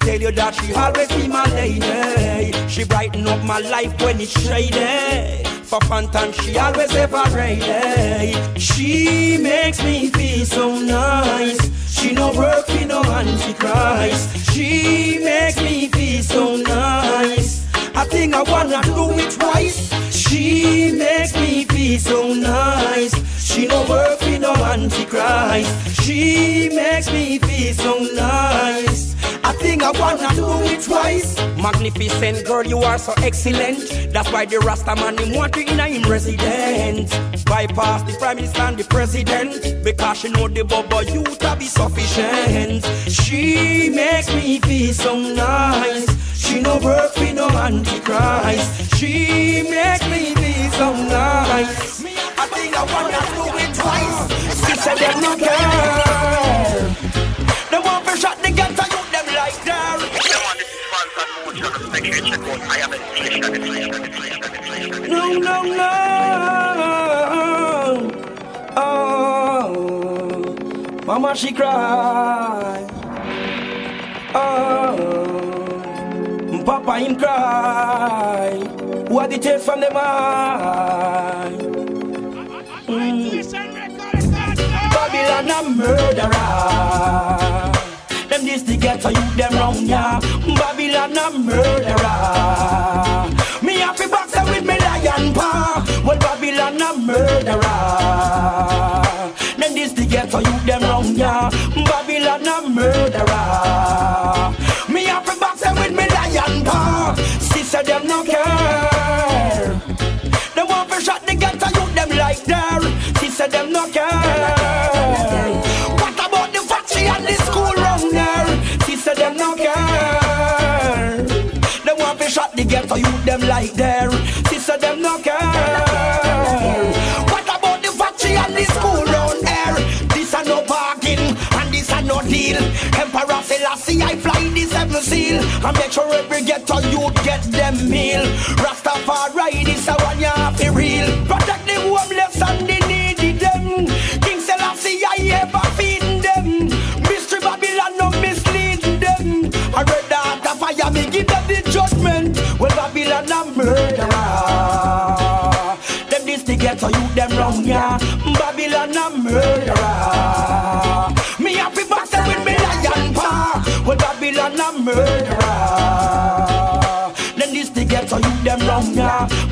Tell you that she always be my lady. She brighten up my life when it's shady. For fun time, she always ready. She makes me feel so nice. She no work in no antichrist. She makes me feel so nice. I think I wanna do it twice. She makes me feel so nice. She no work in no antichrist. She makes me feel so nice. I think I wanna do it twice. Magnificent girl, you are so excellent. That's why the Rasta man him want you in a him resident. Bypass the prime minister and the president because she know the bubble you to be sufficient. She makes me feel so nice. She no work for no antichrist. She makes me feel so nice. I think I wanna do it twice. She said them no care. They want to shot the gun to you them like that. No, no, no. Oh, Mama she cry. Oh, Papa him cry. What the taste from them eye? Babylon a murderer. Them this to get to you them wrong ya. Babylon a murderer. Me to box them with me lion paw. Well Babylon a murderer. Them this to get to you them wrong ya. Babylon a murderer. Me to box them with me lion paw. Sister them no care. They want to shot the gun to you them like there. What about the factory and the school round there? Sister them no care. They want to shot the ghetto you them like there. Sister them no care. What about the factory and the school round there? This no parking and this no deal. Emperor Selassie I fly the seven seal and make sure every ghetto you get them meal. Rastafari this a one you have to real. Protect ghetto you them wrong yeah. Babylon a murderer. Me happy back them with me lion paw. Well Babylon a murderer. Them this the ghetto you them wrong yeah.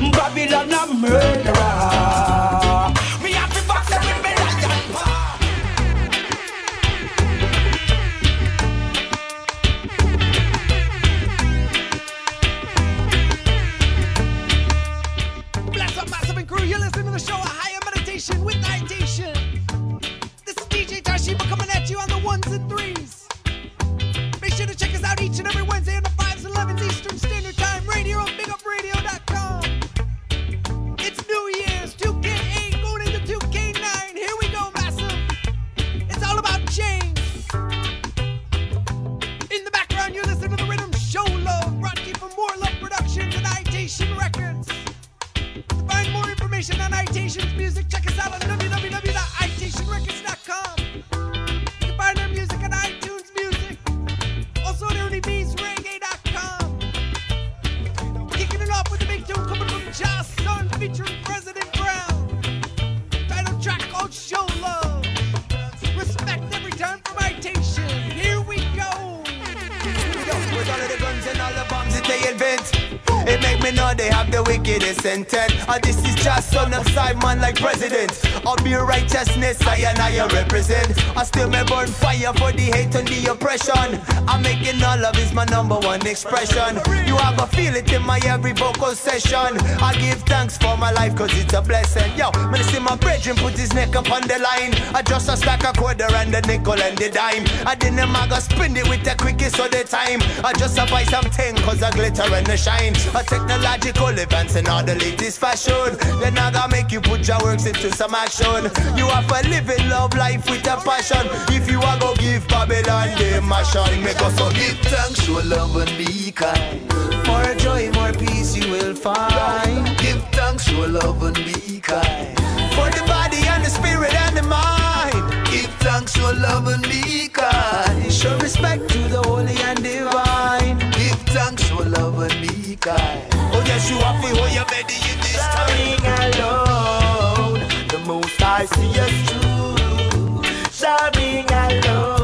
Righteousness I and I represent. I still may burn fire for the hate and the oppression. I'm making all love is my number one expression. You have a feel it in my every vocal session. I give thanks for my life cause it's a blessing. Yo, when I see my brethren put his neck up on the line I just a stack a quarter and the nickel and the dime. I didn't maga spin it with the quickest of the time. I just a buy something cause I glitter and the shine. A technological advance and all the latest fashion. Then I gotta make you put your works into some action. You have to live in love life with a passion. If you are go give Babylon the mashon Make us so give thanks, show love and be kind More joy, more peace you will find. Give thanks, show love and be kind. For the body and the spirit and the mind. Give thanks, show love and be kind. Show respect to the holy and divine. Give thanks, show love and be kind. Oh yes, you have to hold your belly in this time. Alone. The most I see us true Serving alone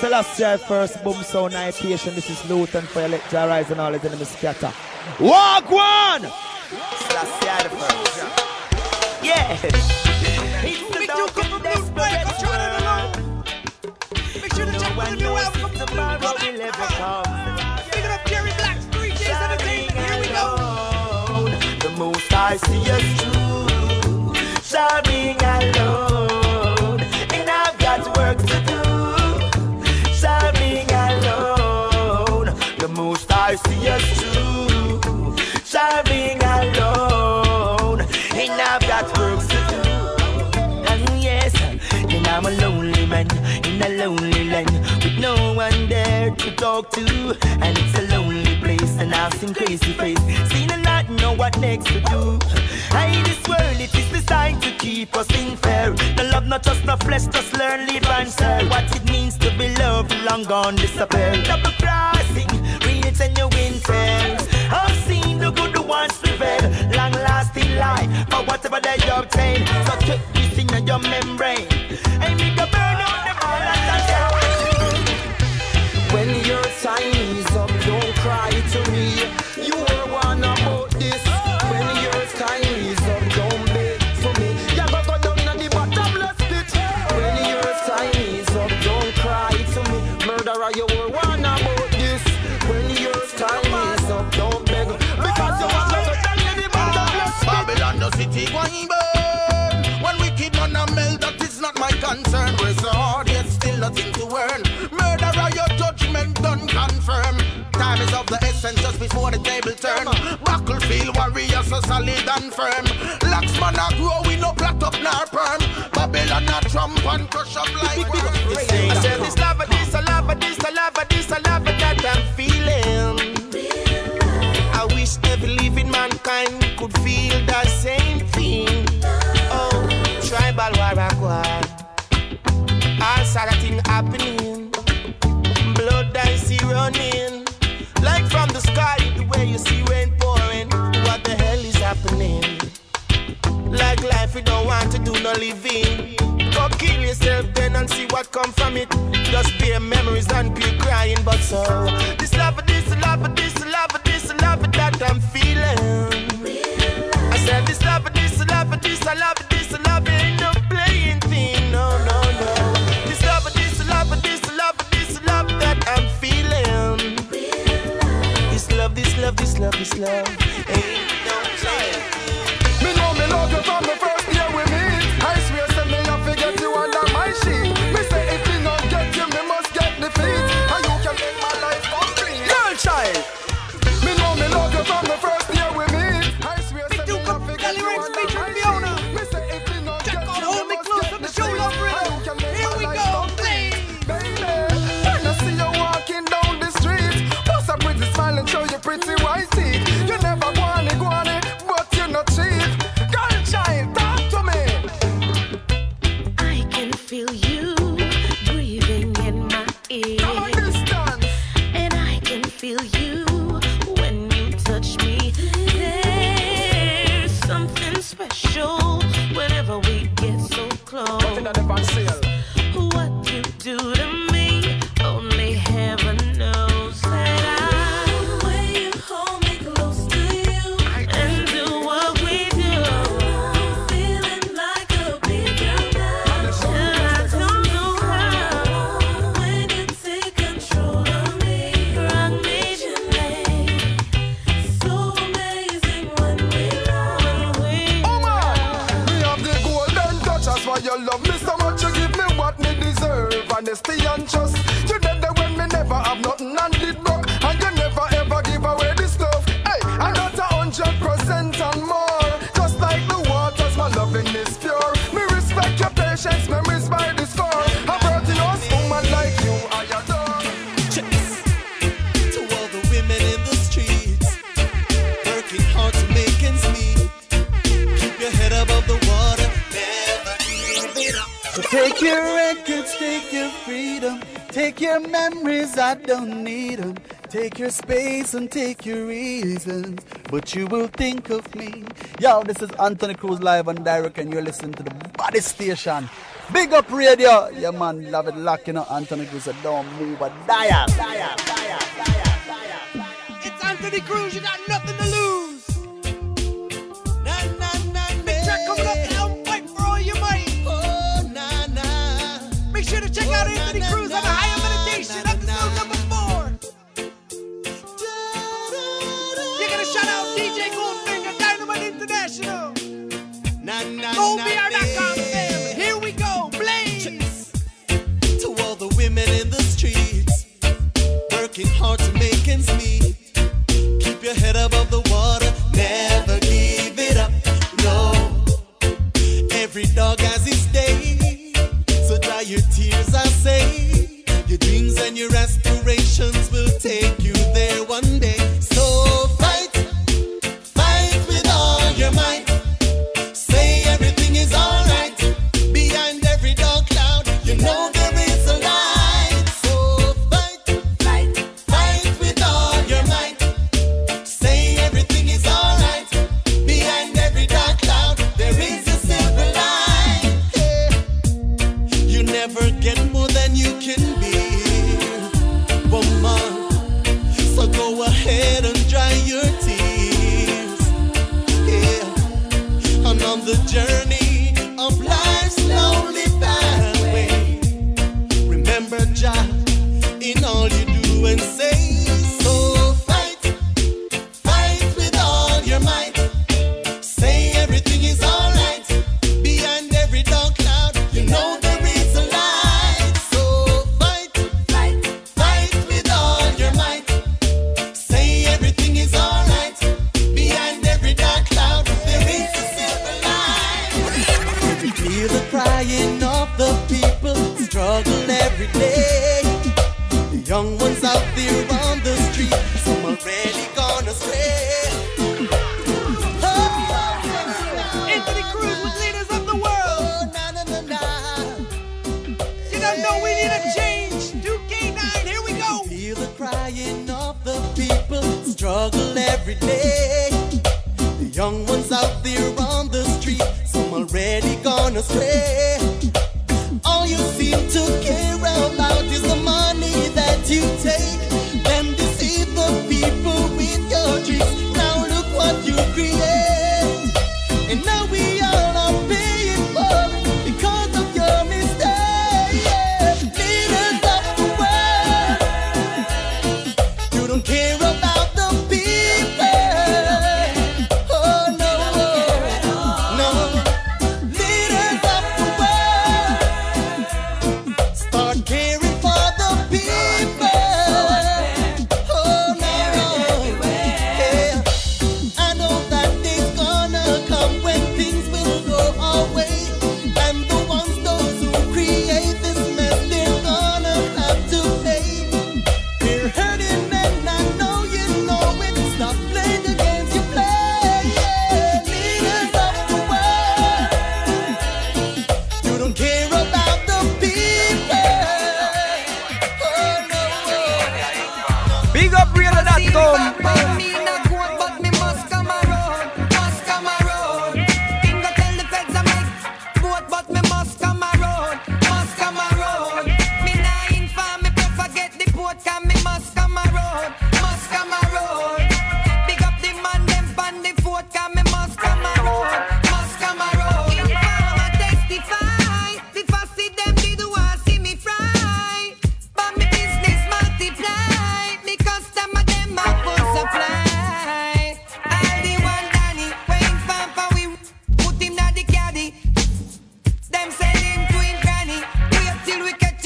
Celestia first boom sound night patient. This is Luton for lecture rise and all his enemies scatter. Walk one! Celestia first Yeah It's the dog in desperate world Make sure to check out the new album from the Blue Tomorrow will ever come Picking up Jerry Black's Three Days Entertainment. Here we go. The most I see through Serving I see us through Serving alone And I've got work to do And yes, and I'm a lonely man in a lonely land with no one there to talk to. And it's a lonely place, and I've seen crazy face, seen a lot, know what next to do. Hey, this world it is designed to keep us in fair. The love not just the flesh, just learn, live and share. What it means to be loved, long gone disappear. Double crossing, real genuine tales. I've seen the good ones prevail, long lasting life, for whatever they obtain. So take this in your membrane. Is of the essence just before the table turn. Battlefield warriors so solid and firm. Laxman a grow, we no plot up nor perm. Babylon a trump and crush up like worm. I said this love, this a love, this a love, this a love that I'm feeling. I wish every living mankind could feel the same thing. Oh, tribal war a go on. All sort of thing happening. What come from it. Just pure memories and pure crying, but so this love, this love, this love, this love that I'm feeling. I said this love, this love, this love, this love ain't no playing thing. No, no, no. This love, this love, this love, this love that I'm feeling. This love, this love, this love, this love your space and take your reasons, but you will think of me. Yo, this is Anthony Cruz live on direct, and you're listening to the Body Station. Big up radio, yeah man, love it, lock you know, Anthony Cruz. Don't move a dial, dial. It's Anthony Cruz, you got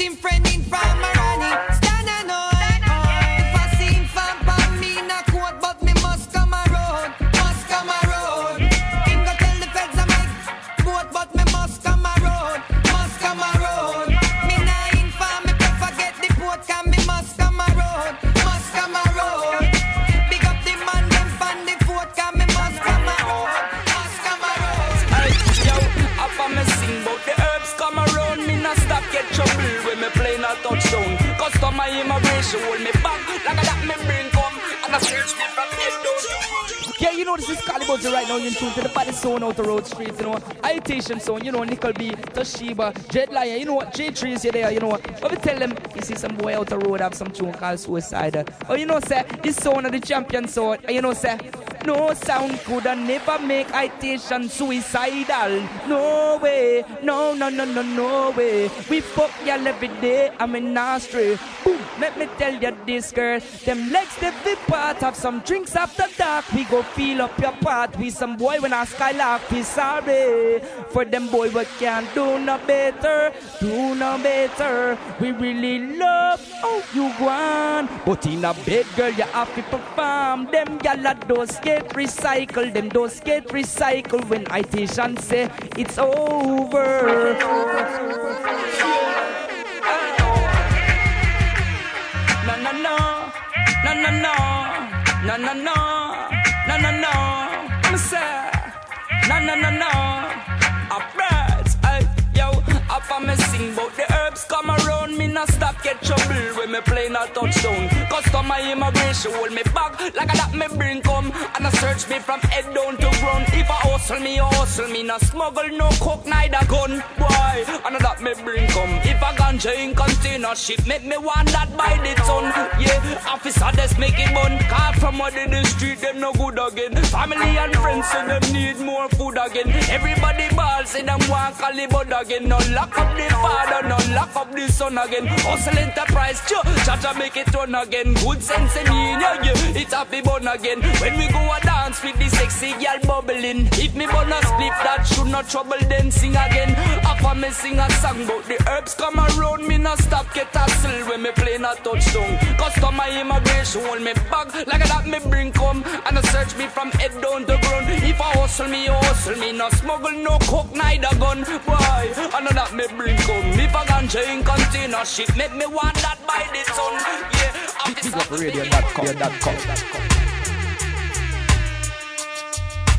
Chin friend in from Caliburton right now. You're tuned to the body zone out the road streets. You know, Itation zone. You know, Nickel B, Tashiba, Dread Lion. You know what? J Trees you there. You know? But we tell them you see some boy out the road have some tune called Suicide. Oh, you know, say this sound of the champion sound. You know, say no sound could never make Itation suicidal. No way. No, no, no, no, no way. We fuck y'all every day. I'm in Astray. Let me tell you this, girl. Them legs they be part. Have some drinks after dark. We go feel up your part. We some boy when I skylark. We sorry for them boy we can't do no better. Do no better. We really love how you on. But in a bed, girl, you have to perform. Them gyal a those get recycled. Them those get recycled when Itation say it's over. No, no, no, no, no, no, no, no, no. I'm sad. No, no, no, no. I birds, I yo. Up on me sing, but the herbs come around me, not stop get trouble when me play not touchdown. Customer immigration hold me back like I that me bring come and I search me from head down to ground. If I hustle me, I hustle me, no smuggle, no coke, neither gun. Why? And that me bring come. If I ganja in container ship, make me want that by the ton. Yeah, officer, just make it bun. Car from out in the street, them no good again. Family and friends say them need more food again. Everybody balls say them want Calibut again. No lock up the father, no lock up the son again. Hustle enterprise, cho, cha make it run again. Good sense in yeah, yeah. It's happy bun again. When we go a dance with the sexy girl bubbling. If me bun a split, that should not trouble then sing again. After me sing a song, but the herbs come around me, not stop get hustle when me play not touchdown. Customer immigration hold me back like that me bring come and I search me from head down to ground. If I hustle me, hustle me, no smuggle, no coke, neither gun. Why? I know that me bring come. If I ganja in container ship, make me want that by the sun. Yeah, Big up radio.com. radio.com.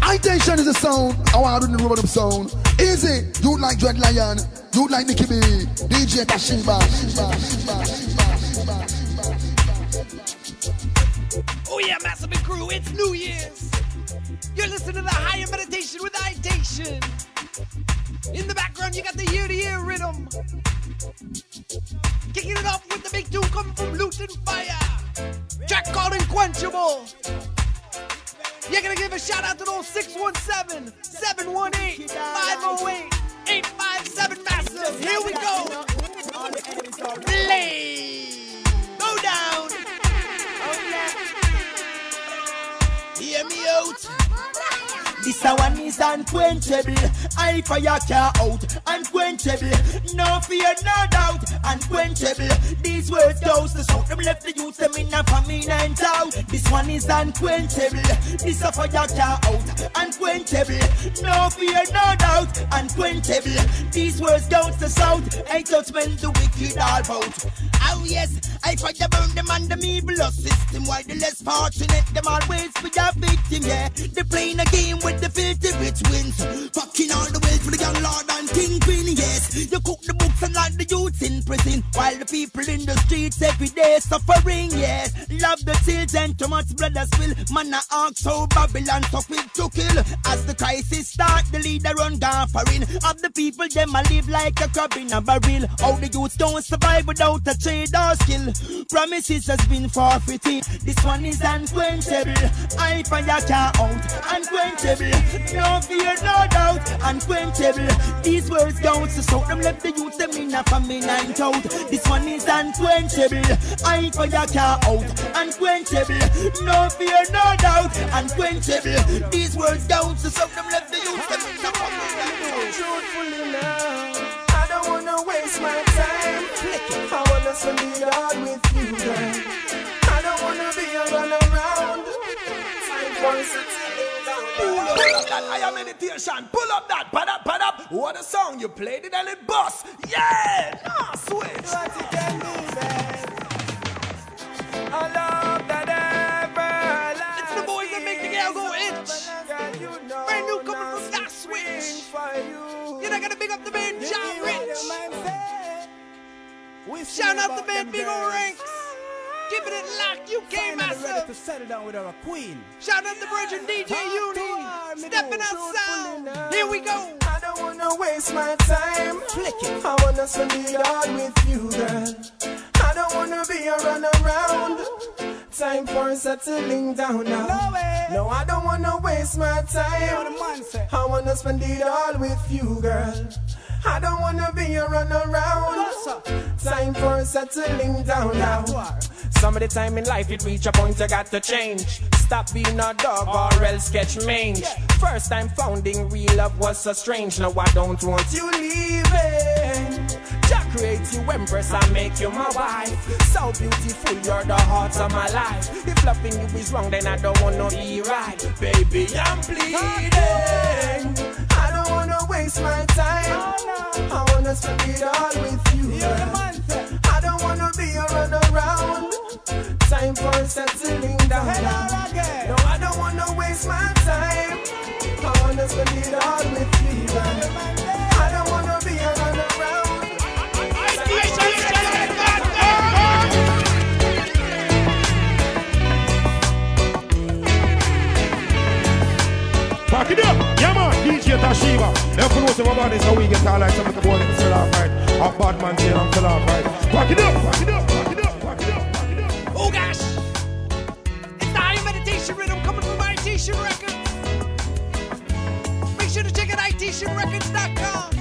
Itation is a sound. I want to do the rhythm sound. Easy. You like Dread Lion. You like Nicky B. DJ Tashiba. Oh yeah, Massive and Crew, it's New Year's. You're listening to the Higher Meditation with Itation. In the background, you got the year-to-year rhythm. Kicking it off with the big two coming from Luton Fyah. Track called Unquenchable. You're gonna give a shout out to those 617 718 508 857 Massive. Here we go. Play. Go down. Oh, Hear me out. This one is unquenchable. I fire car out. Unquenchable. No fear, no doubt. Unquenchable. These words goes the sound. Them left the youth them in a famine and out. This one is unquenchable. This a fire car out. Unquenchable. No fear, no doubt. Unquenchable. These words goes the south. I when the wicked are out. Oh yes, I fire burn them and the evil system. Why the less fortunate them always be a victim? Yeah, they playing a game with the filthy rich wins. Fucking all the way for the young lord and kingpin. Yes, you cook the books and like the youths in prison, while the people in the streets every day suffering. Yes, love the children, too much blood as will. Man, I ask so Babylon so quick to kill. As the crisis start, the leader run gaffering. Of the people, them a live like a crab in a barrel. How the youths don't survive without a trade or skill. Promises has been forfeited. This one is unquenchable. I fire car out, unquenchable. No fear, no doubt, unquenchable. These words don't so soak them left the youth them in a famine and out. This one is unquenchable. I fire car out, unquenchable. No fear, no doubt, unquenchable. These words don't so soak them left the youth them in a famine and out. Truthfully now, I don't wanna waste my time. I wanna spend it all with you, girl. I don't wanna be a run around. Points to Pull up that higher meditation. Pull up that. Pad up, pad up. What a song. You played it and it bust. Yeah. Nah, switch. I love that ever It's the boys that make the girl go itch. Brand new coming from that switch. You're not gonna big up the man John Rich. Shout out the man Big Ol' Ranks. Keeping it locked. UK Finally massive. ready to settle down with our queen. Shout out to Virgin DJ Uni. Stepping outside. Here we go. I don't wanna waste my time. Flick it. I wanna spend it all with you, girl. I don't wanna be a run around. Time for settling down now. No. No, I don't wanna waste my time. I wanna spend it all with you, girl. I don't wanna be a run around. Time for settling down now. Some of the time in life it reach a point you got to change. Stop being a dog or else catch mange. First time founding real love was so strange. Now I don't want you leaving. Jack create you empress and make you my wife. So beautiful, you're the heart of my life. If loving you is wrong, then I don't wanna be right. Baby, I'm pleading. Waste my time. I wanna spend it all with you. I don't wanna be a run around. Time for settling down. No, I don't wanna waste my time. I wanna spend it all with you. I don't wanna be a run around. Back it up, yeah man, If you know some about this, how we get all like some of the boy in the off right. A bad man I'm still off right. Back it up, back it up. Oh gosh. It's the high meditation rhythm coming from ITation Records. Make sure to check out ITationRecords.com.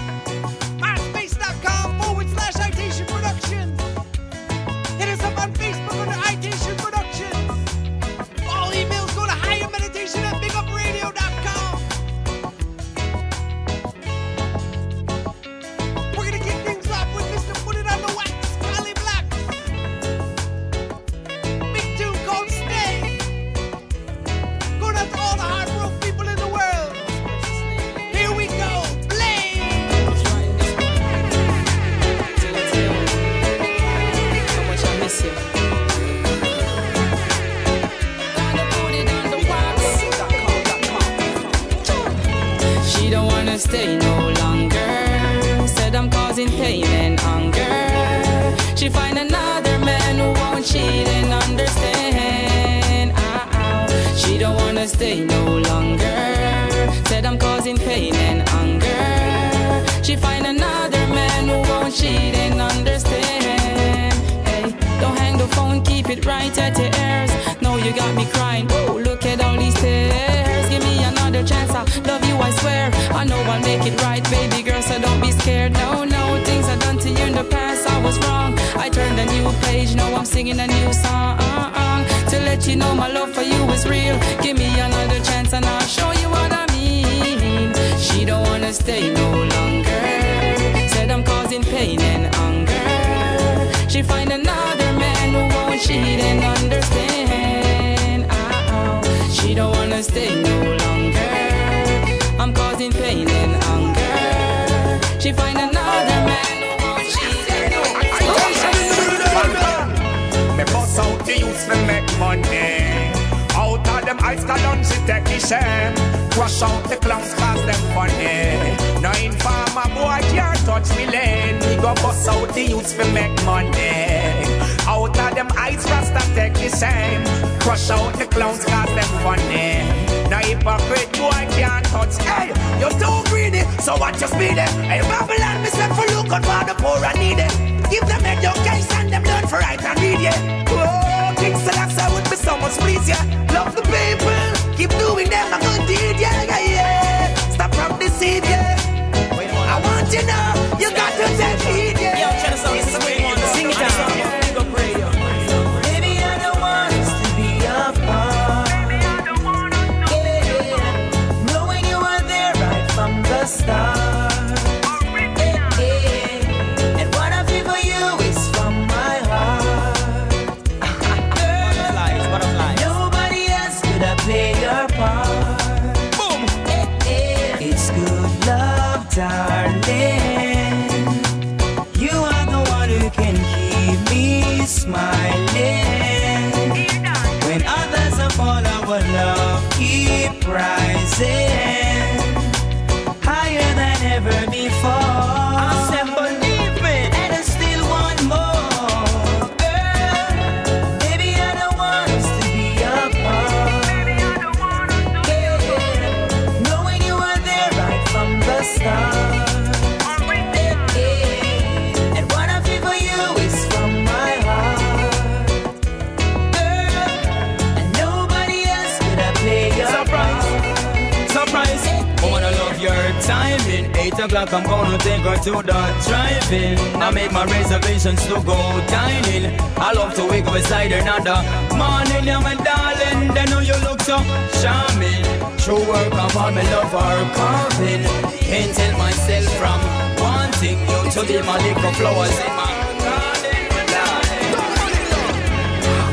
drive-in. I made my reservations to go dining. I love to wake up beside another. morning, yeah, my darling. Then know you look so charming. True work of all my love her carving. Can't tell myself from wanting you to be my little flowers in my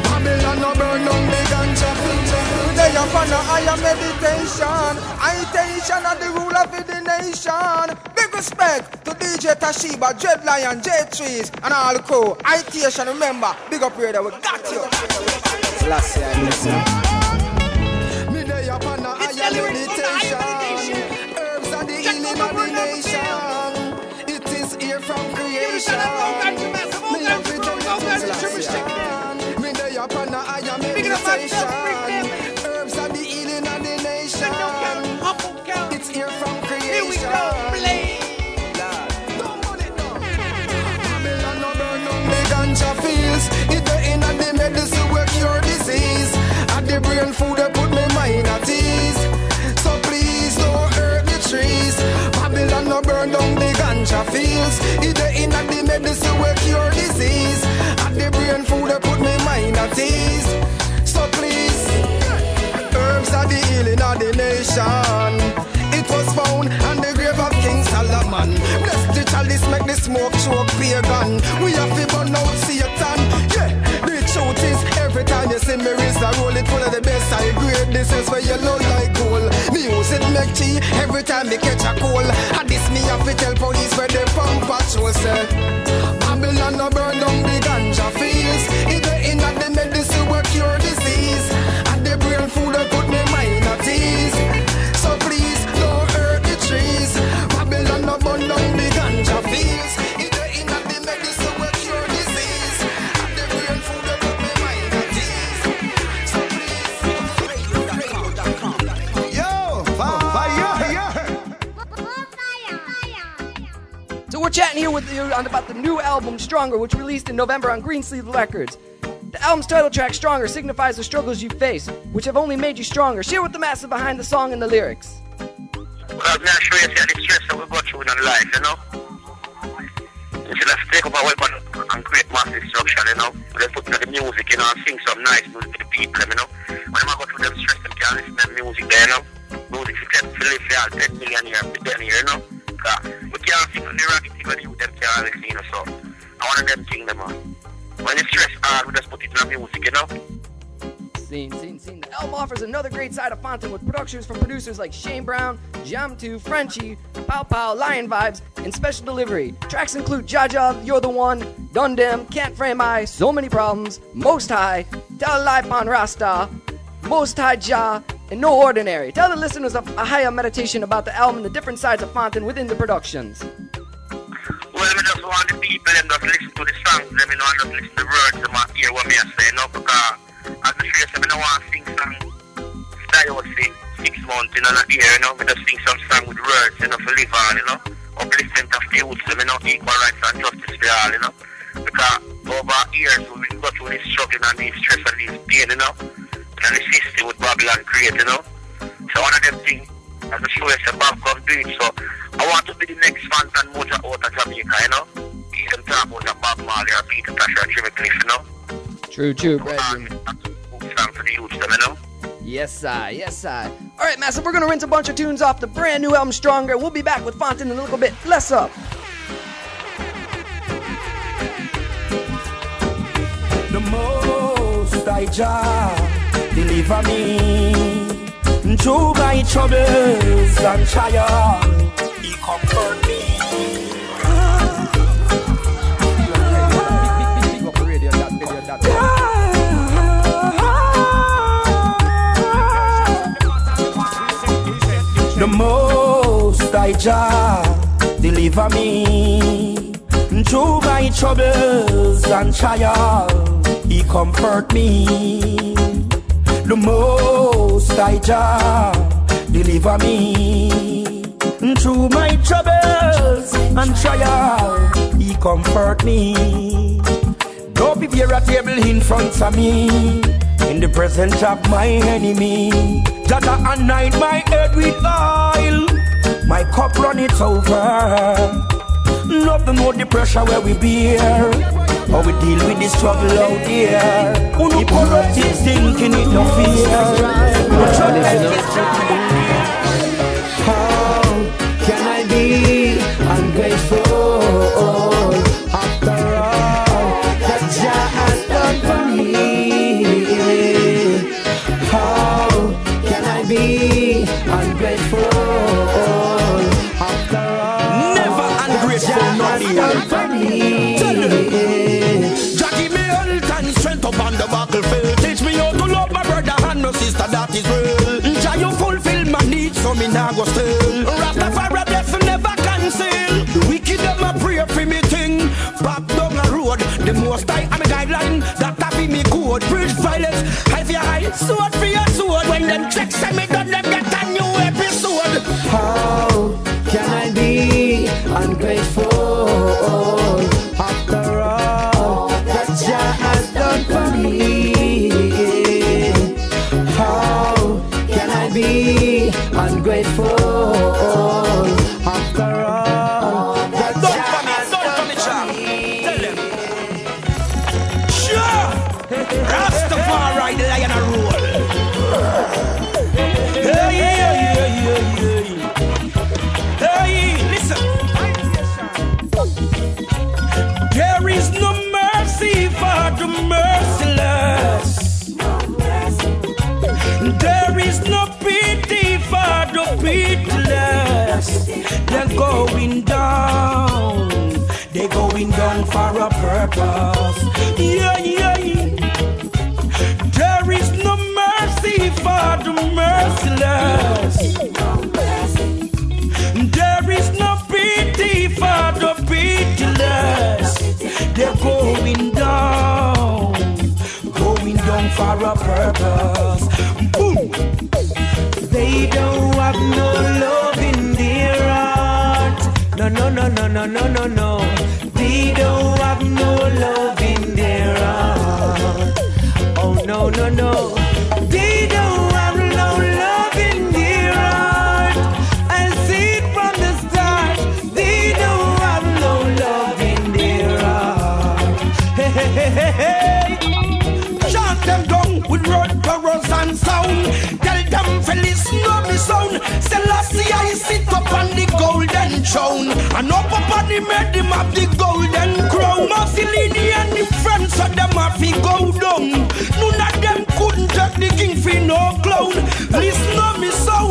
Babylon no burn down the ganja They upon a higher meditation Intention of the rule of the nation respect to DJ Tashiba, Dread Lion, J Trees And all the crew Itation remember. Big up here that we got you. Last year Me they upon a higher meditation Herbs are the healing of the nation. It is here from creation At food they put me mind at ease. So please don't hurt the trees. Babylon no burn down the ganja fields. It the in the medicine where cure disease. At the brain food they put me mind at ease. So please Herbs are the healing of the nation. It was found on the grave of King Solomon. Bless the chalice, make the smoke choke pagan. We have to burn Every time you see me raise a roll It full of the best I grade This is where you look like gold. Music make tea Every time me catch a cold. And this me have to tell police Where they pump patrol say Babylon no burn down the ganja fields. It the in that the medicine where cure disease. And the brain food that put me mind at ease. So please don't hurt the trees. Babylon no burn down the ganja fields chatting here with you on about the new album Stronger, which released in November on Greensleeves Records. The album's title track Stronger signifies the struggles you face, which have only made you stronger. Share with the masses behind the song and the lyrics. Because me I show you see the stress that we go through in life, you know. You should take up weapon and create mass destruction, you know. The music, you know, and sing some nice music to you know. When I go through them stress, can't listen to music you know. Music 10 million years, 10 years, you know. Cause we can't the rocket you them can't so. I want them. When stress hard, ah, we just put it in music, you know. Scene, scene, scene. The album offers another great side of Fantan with productions from producers like Shane Brown, Jam 2, Frenchie, Pow Pow, Lion Vibes, and Special Delivery. Tracks include Jah Jah, You're the One, Dundem, Can't Frame I, So Many Problems, Most High, Tell Life on Rasta, Most High Jah, and No Ordinary. Tell the listeners of a higher meditation about the album and the different sides of Fantan within the productions. Well, I just want the people them just listen to the songs, them, you know, and just listen to the words, them, and hear what me say, you know, because as the stress, I don't want to sing song style for six months, you know, not here, you know, we just sing some song with words, you know, for live on, you know, upliftment of the youth, you know, equal rights and justice for all, you know, because over years we go through this struggle and this stress and this pain, you know, and the system with Babylon create, you know, so one of them things, as the show is a Bob come do it, so I want to be the next Fantan Mojah out of Jamaica, you know, even talk about a Bob Marley or Peter Tosh or Jimmy Cliff, you know, True, true, brethren. song for the youth, them, you know. Yes, I, yes, I. All right, Massive, we're going to rinse a bunch of tunes off the brand new album Stronger. We'll be back with Fantan in a little bit. Bless up. The most I Jah deliver me through my troubles and trials. He comfort me. The most I Jah deliver me through my troubles and trials. He comfort me. The most I Jah deliver me through my troubles and trials. He comfort me. Don't prepare a table in front of me in the presence of my enemy. I anoint my head with oil My cup run it over. Nothing more the pressure where we bear. How we deal with the struggle out here. Who no corrupted thinking it no fear. How can I be ungrateful nah go still. Rastafari bless never cancel. The wicked them a pray for me thing. Back down the road, the most I am a guideline. That a be me code. Bridge violence, high for your high, sword for your sword. When them checks say me no, no, no. They don't have no love in their heart. I see it from the start. They don't have no love in their heart. Hey, hey, hey, hey, them down with chorus and sound. Tell them sit up on the golden throne. And up the the golden crown. Mussolini and the friends of them have to go down. None of couldn't the king for no clown. Listen to me sound.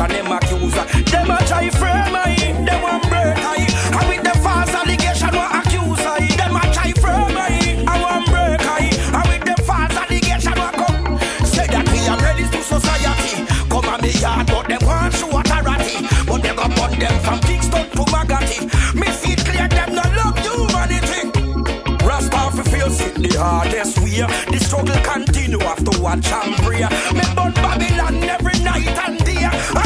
Allegation, them accuse I. Them a try frame I, them want break I. And with them false allegation, want accuse I. Them a try frame I, I want break I. And with them false allegation, want come. Say that we are ready to society. Come on me yard, but them want show authority. But they go burn them from Kingston to Magati. Me see clear, them no love humanity. Rasta fi feel sick the hardest way. The struggle continue after watch and pray. Me burn Babylon every night and day.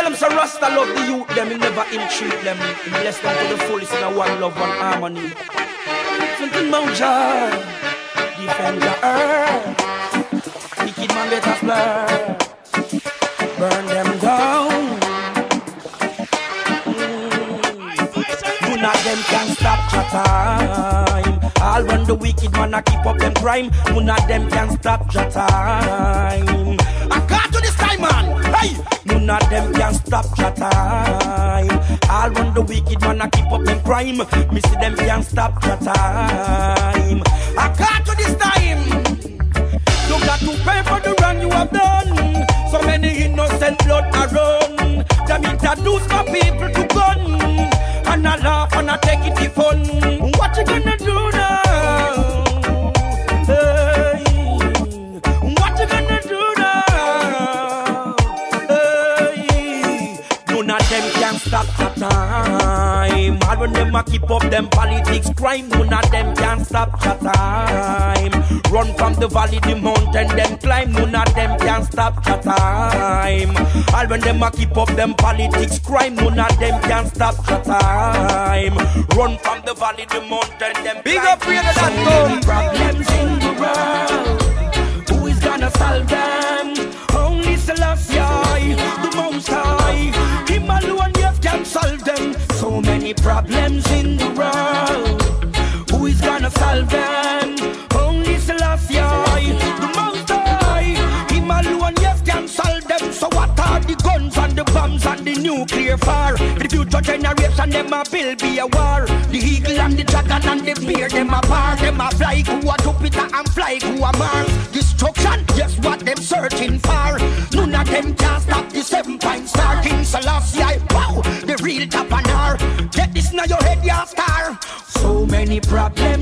Tell them so Rasta love the youth, them, he never ill them. He bless them to the fullest in a one love, one harmony. Something Mount Jah, defend the earth. Wicked man better blur, burn them down. Mm. None of them can stop your time. All run the wicked man a keep up them crime. None of them can stop your time. I got to this time, man. Hey, none of them can stop your time. All run the wicked man I keep up them crime. Me see them can stop your time. I got to this time. You got to pay for the wrong you have done. So many innocent blood are run. Them introduce my people to gun. And I laugh and I take it for fun. What you gonna time. All when them a keep up them politics crime, none of them can stop the time. Run from the valley, the mountain, them climb, none of them can stop the time. All when them a keep up them politics crime, none of them can stop the time. Run from the valley, the mountain, them Big up for that so problems in the world. Who is gonna solve them? Only Selassie, the Most High. Him alone many problems in the world. Who is gonna solve them? Only Selassie, the Most High. Him alone yes can solve them. So what are the guns and the bombs and the nuclear fire? The future generation, them a build be a war. The eagle and the dragon and the bear, them a bar. Them a fly who a Jupiter and fly who a Mars. Destruction, guess what them searching So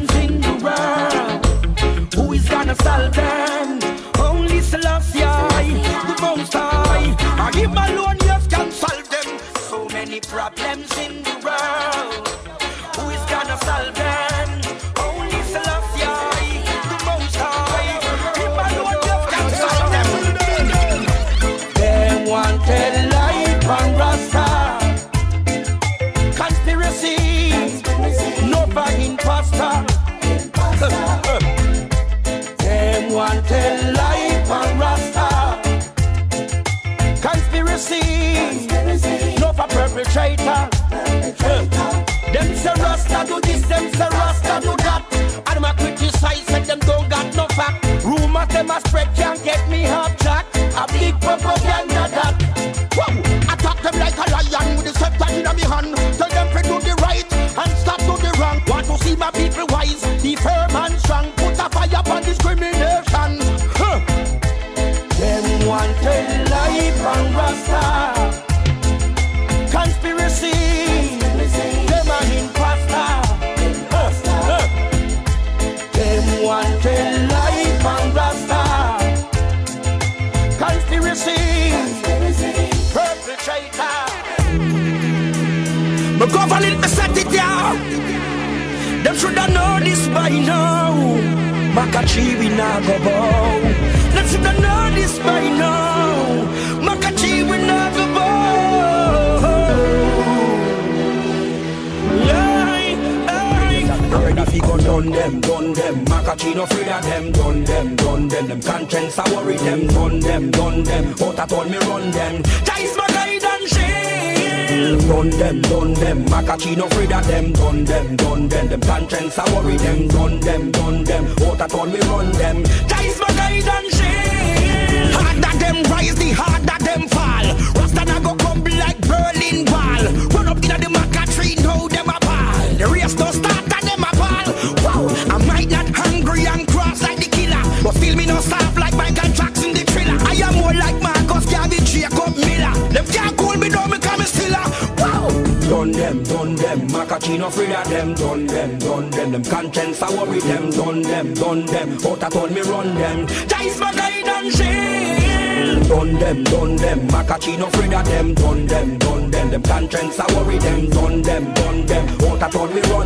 Makachi no afraid of them. Done them, done them. Them conscience I worry them. Done them, done them. Run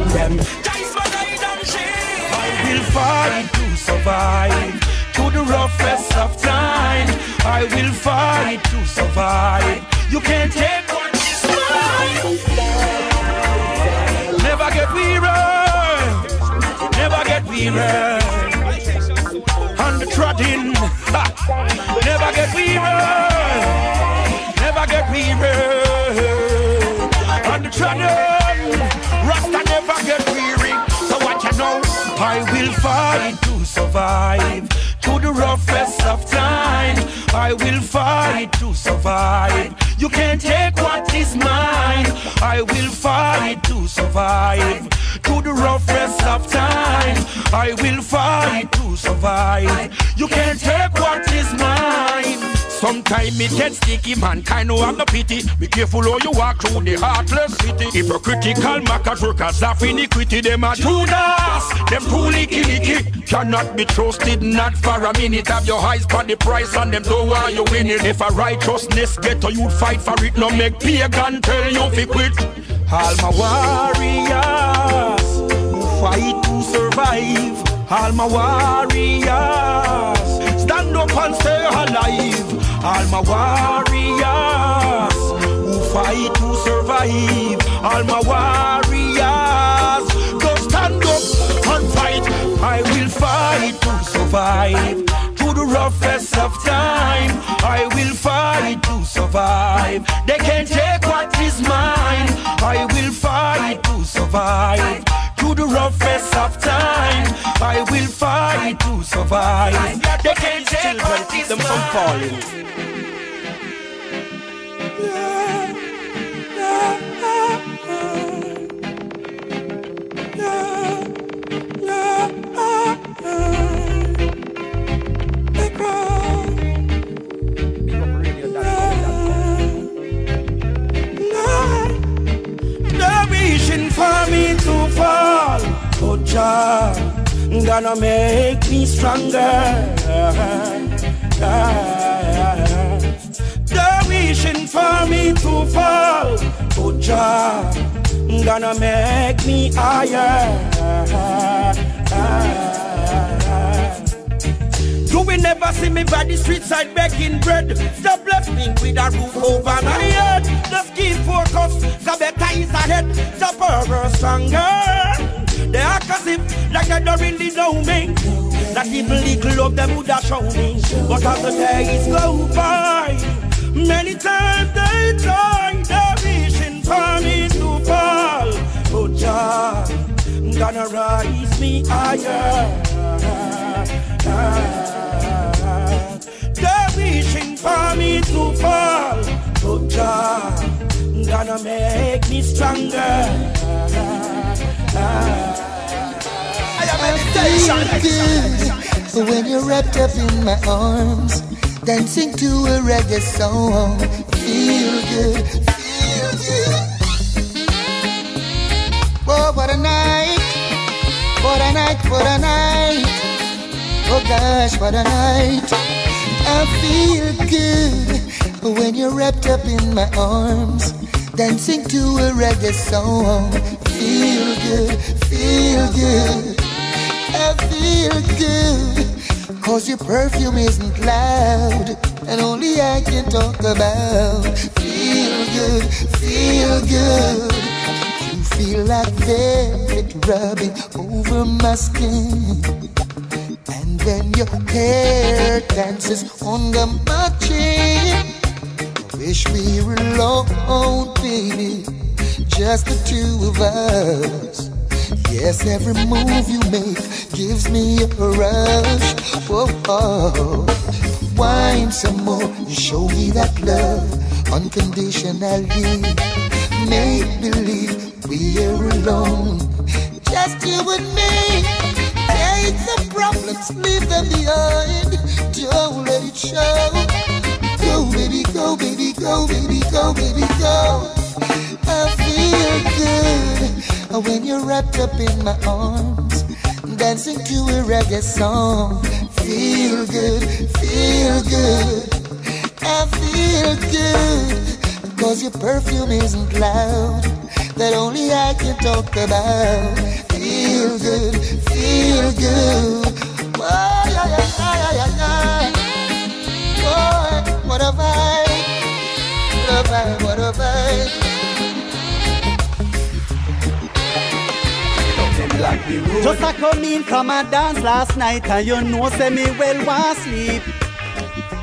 them. And. I will fight to survive to the roughest of time. I will fight to survive. You can't take what is mine. Never get weary. Never get weary. On the trotting. Never get weary. Weary. On trotting. Rasta never get weary. So what you know? I will fight to survive to the roughest of time. I will fight to survive. You can't take what is mine. I will fight to survive to the roughest of time. I will fight to survive. You can't take Sometimes it gets sticky, mankind no have no pity. Be careful how you walk through the heartless city. Hypocritical makers workers of iniquity, them are Judas, them too licky licky. Cannot be trusted, not for a minute. Have your eyes on the price and them don't want you win it. If a righteousness get you, fight for it. No make pagan tell you fi quit. All my warriors who fight to survive. All my warriors stand up and stay alive. All my warriors who fight to survive. All my warriors go stand up and fight. I will fight to survive through the roughest of time. I will fight to survive. They can't take what is mine. I will fight to survive. Through the roughest of time, I will fight to survive. They can't take what is them from falling. For me to fall, but Jah gonna make me stronger. They're wishing for me to fall, but Jah gonna make me higher. You will never see me by the street side begging bread. Stop left me with a roof over my head. Keep focus, the better is ahead. The power stronger. They as if like they don't really know me. Not even little of them would have shown me. But as the days go by, many times they try, they're wishing for me to fall. But Jah gonna rise me higher. They're wishing for me to fall, but Jah gonna make me stronger. I feel good when you're wrapped up in my arms, dancing to a reggae song. Feel good, feel good. Oh, what a night! What a night! What a night! Oh gosh, what a night! I feel good when you're wrapped up in my arms, dancing to a reggae song. Feel good, feel good. I feel good. Cause your perfume isn't loud, and only I can talk about. Feel good, feel good. You feel like velvet rubbing over my skin. And then your hair dances under my chin. Wish we were alone, baby. Just the two of us. Yes, every move you make gives me a rush. Whoa, oh. Wine some more and show me that love unconditionally. Make believe we're alone, just you and me. Take the problems, leave them. Don't go, baby, go. I feel good when you're wrapped up in my arms, dancing to a reggae song. Feel good, feel good. I feel good cause your perfume isn't loud, that only I can talk about. Feel good, feel good. Oh, yeah, yeah, yeah, yeah, yeah. Boy, what a vibe, a vibe. Just a come in from a dance last night and you know say me well was sleep.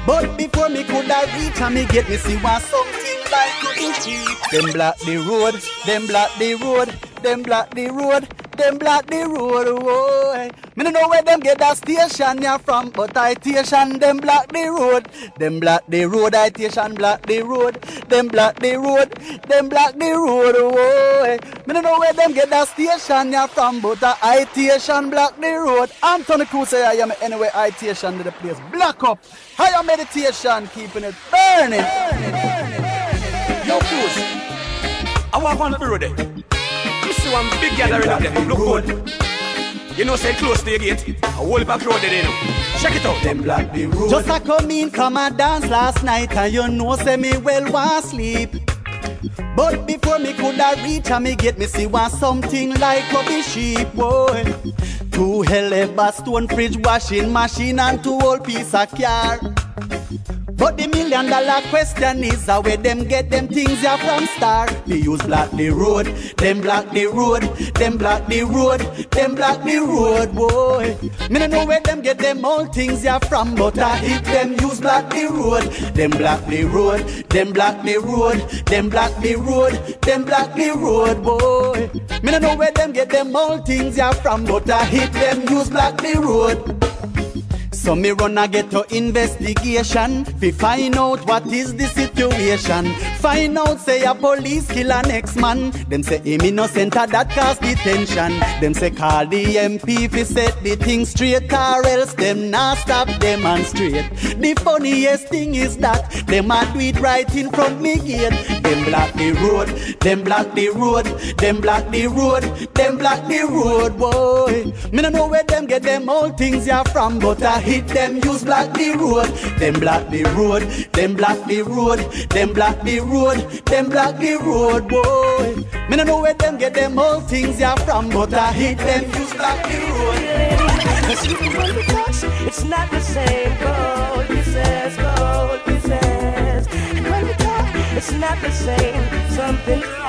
But before me could I reach and me get me see what something like couldn't cheap. Them block the road, them block the road, them block the road. Them block the road, boy. Me no know where them get that station ya from, but I station them block the road. Them block the road, I station block the road. Them block the road, them block the road, boy. Me no know where them get that station ya from, but I station block the road. Anthony Cruz say I am anyway I station to the place. Block up. Higher meditation, keeping it burning. Yo, Cruz. I walk on the road there. You see one big gathering up there. Look good. You know, say close to your gate. A whole heap of crowd there, you know. Check it out. Them black the road. Just a come in from a dance last night, and you know, say me well want sleep. But before me coulda reach and me get me see one something like a be sheep boy. Two hell ever stone fridge washing machine and two old piece of car. But the million dollar question is how where them get them things ya from star. They use block the road, them block the road, them block the road, them block the road, boy. Me no know where them get them all things ya from, but I hit them use block the road, them block the road, them block the road, them block the road, them block the road, boy. Me no know where them get them all things ya from, but I hit them use block the road. So me run a get to investigation Fi find out what is the situation. Find out say a police kill a next man. Them say him innocent a that cause detention Them say call the MP fi set the thing straight Or else them not stop demonstrate The funniest thing is that Them a do it right in front me gate. Them block the road Them block the road Them block the road Them block the road boy. Me no know where them get them old things ya from But I hit them use block the road Them block the road Them block the road Them block the road Them block the road boy Me no know where them get them all things ya from But I hit them use block the road when we touch, it's not the same. Gold pieces, gold pieces. And when we talk, it's not the same. Missing.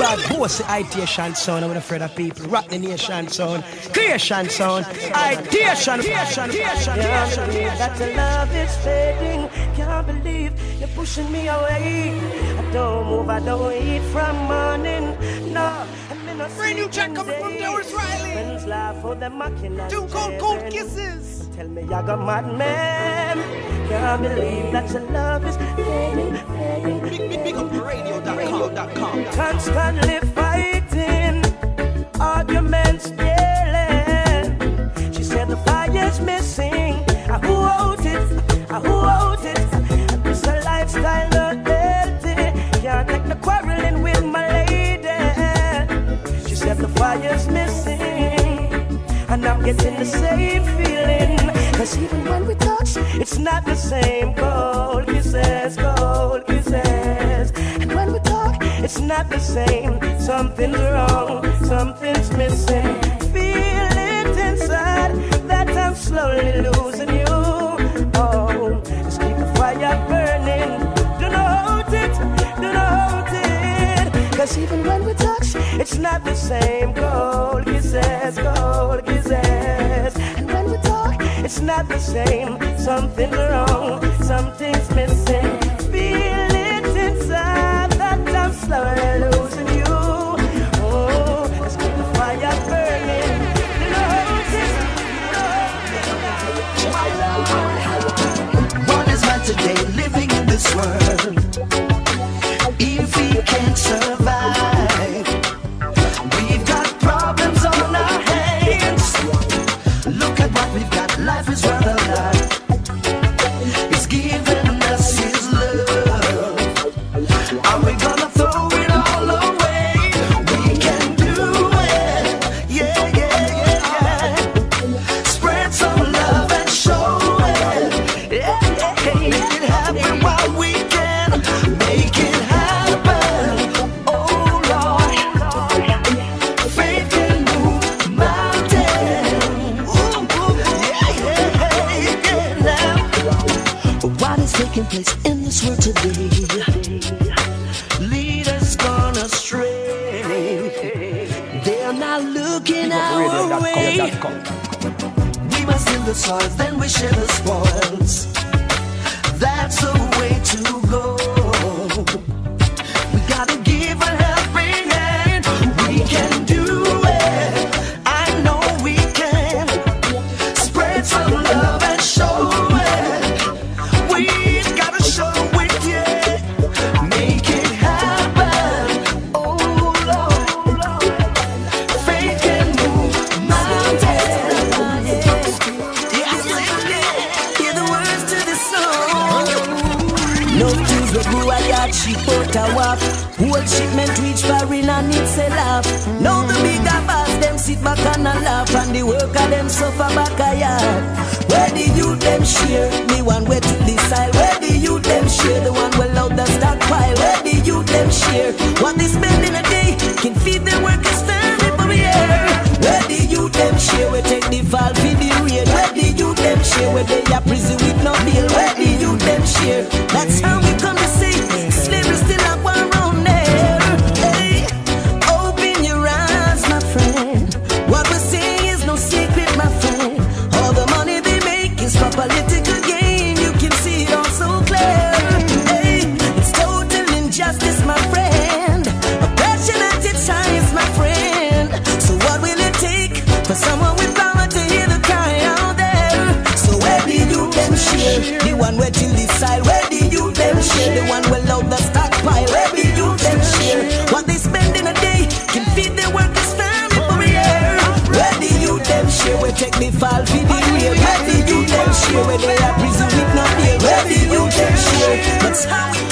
Big bad boss, Itation sound. I'm afraid of people. Rock the nation sound. Creation sound. Ideation. Ideation. Ideation. Can't believe that your love is fading. Can't believe you're pushing me away. I don't move, I don't eat from morning. No, I'm in a Brand new track coming from Doris Riley. Friends laugh for them mocking and Two cold, cold kisses. Tell me I got mad man. Can't believe that your love is fading, Constantly fighting, arguments daily. She said the fire's missing. I who wrote it? I who wrote it? This a lifestyle getting the same feeling. Cause even when we touch, it's not the same. Cold kisses, cold kisses. And when we talk, it's not the same. Something's wrong, something's missing. Feel it inside that I'm slowly losing Cause even when we touch, it's not the same. Cold kisses, cold kisses. And when we talk, it's not the same. Something's wrong, something's missing. Feel it inside that I'm slowly losing you. Oh, let's keep fire burning. One is man today living in this world. For someone with power to hear the cry out there? So where the youth them share? The one where till decide where the youth them share. The one where load the stockpile. Where the youth them share? What they spend in a day can feed their workers family for a year. Where the youth them share? We take the fall for the real. Where the youth them share? Where they are prison with no bail. Where the youth them share? That's how we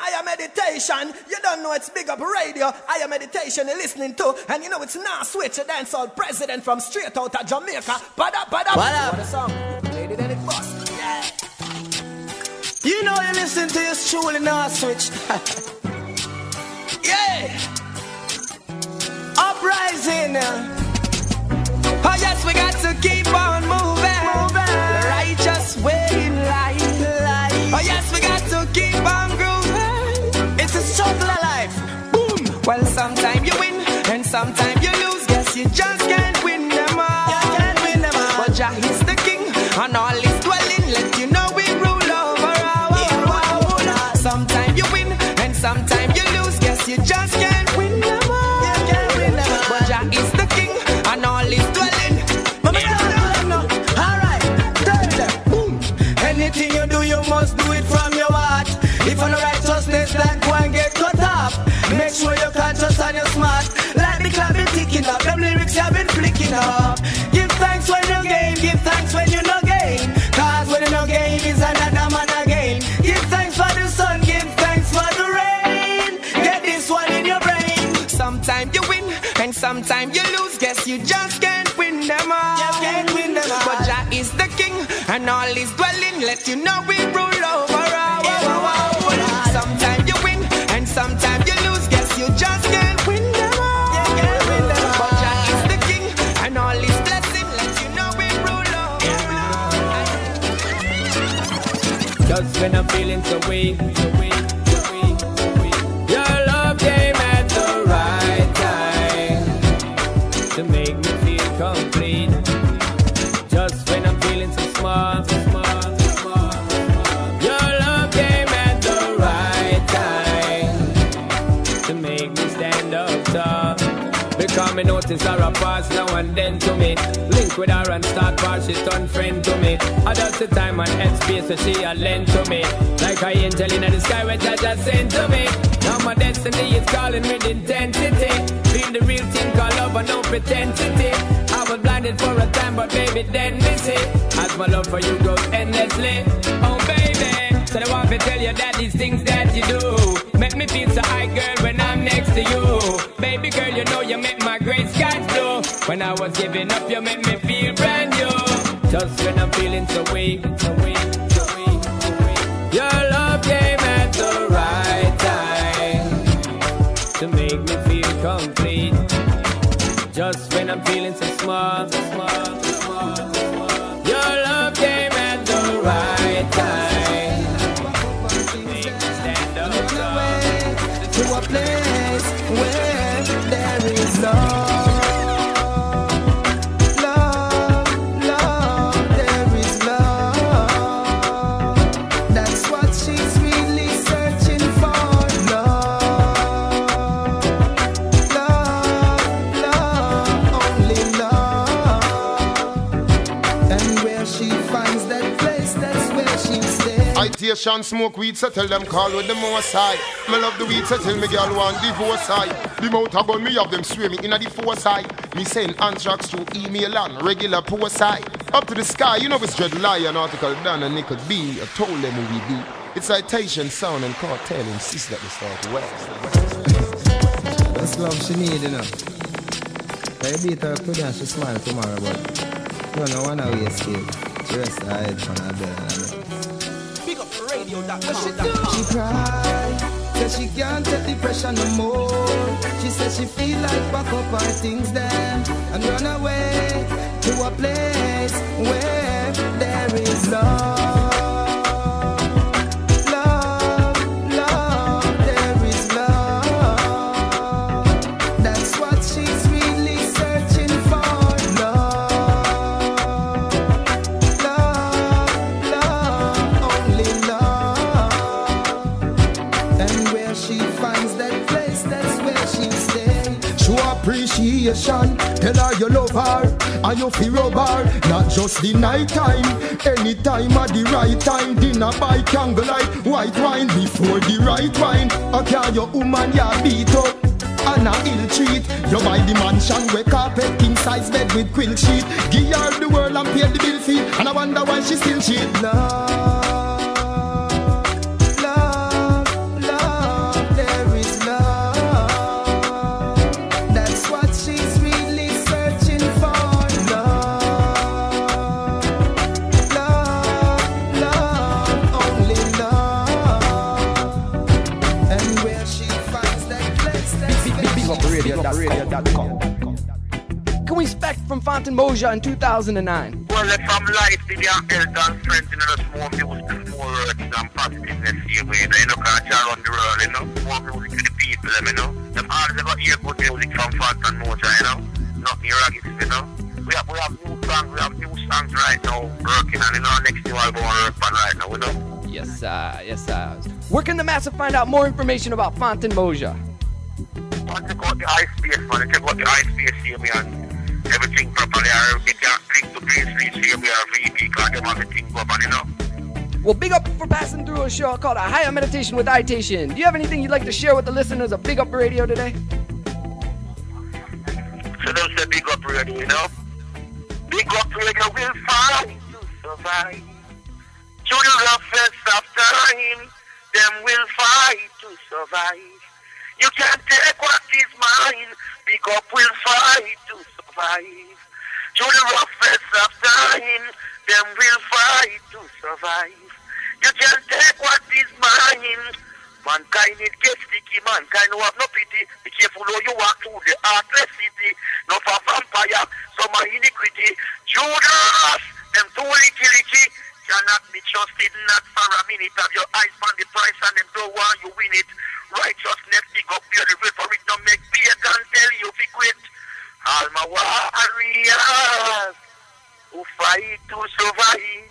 Hear me now, I am meditation. You don't know it's big up radio. I am meditation you're listening to. And you know it's now switch. A dancehall president from straight out of Jamaica. Put up, put up. Put up. What a song. Lady, then it bust. Yeah. You know you listen to your truly now switch. Yeah. Uprising. Oh yes, we got to keep on moving. The righteous way in life. Oh yes, we got to keep on grooving. It's a life. Boom. Well, sometimes and sometimes you lose. Guess you just can't win them all. You can't win them all. But Jah is the king and all is dwelling. Let you know we rule over our world. Sometimes you win and sometimes you lose. Guess you just can't win them all. You can't win them all. But Jah is the king and all is blessing. Let you know we rule over. all. Just when I'm feeling so weak, so weak, me notice her a pass now and then to me. Link with her and start pass, she turn friend to me. I just the time and head space so she a lend to me. Like I angel in the sky which I just sent to me. Now my destiny is calling with intensity. Feel the real thing called love and no pretensity. I was blinded for a time but baby then me see. As my love for you goes endlessly. Oh baby, so I want to tell you that these things that you do make me feel so high girl when I'm next to you. Baby girl, you know you make my gray skies blue. When I was giving up, you make me feel brand new. Just when I'm feeling so weak, so weak, so weak, so weak. Your love came at the right time to make me feel complete. Just when I'm feeling so small, so small, so smoke weed, so tell them call with the more side. Me love the weed, so tell me girl want divorce side. The mouth gun me have them swim me in a the four side. Me send anthrax through email and regular poor side. Up to the sky, you know it's Dread Lion article done and Nickel B. I told them who we be. It's citation, sound and cartel insist that we start west. That's love she need, you know. I beat her today and she smile tomorrow, but you know, one way escape. She rest her head on her bed. She cry, says she can't take the pressure no more. She says she feel like pack up her things then and run away to a place where there is. Love, appreciation, tell her you love her, and you feel her. Not just the night time, anytime at the right time. Dinner by candlelight, white wine before the right wine. Okay, your woman ya beat up. And a ill treat You buy the mansion where carpet king size bed with quilt sheet Give her the world and pay the bill fee And I wonder why she still cheat Love, expect Mojah in 2009? Well, if I'm life, maybe I'm Elton strength, you know, just more music, more words uh, and positiveness here, way, you know, because I run the world, you know, more music to the people, you know. Them always got hear good music from Fantan Mojah, you know. Nothing ragged, you know. We have, we have new songs, we have new songs right now, working on, you know, next new album we're working on right now, you know. Yes, sir. Yes, sir. Where can the masses find out more information about Fantan Mojah? Once you got the MySpace, man, you check out the MySpace here, man. Everything properly, or you can link to Street here, we are VP, them everything properly, you know. Well, big up for passing through a show called A Higher Meditation with Itation. Do you have anything you'd like to share with the listeners of Big Up Radio today? So them say big up radio, you know. Big up radio will fight to survive. To the roughest of time, them will fight to survive. You can't take what is mine. Big up will fight to survive. To the roughest of time, them will fight to survive. You can't take what is mine. Mankind it get sticky, mankind who have no pity. Be careful how you walk through the heartless city. No for vampire, some iniquity. Judas, them too licky licky. Cannot be trusted, not for a minute. Have your eyes on the price and them don't want you win it. Righteousness, dig up river for it. Don't make All my warriors who fight to survive.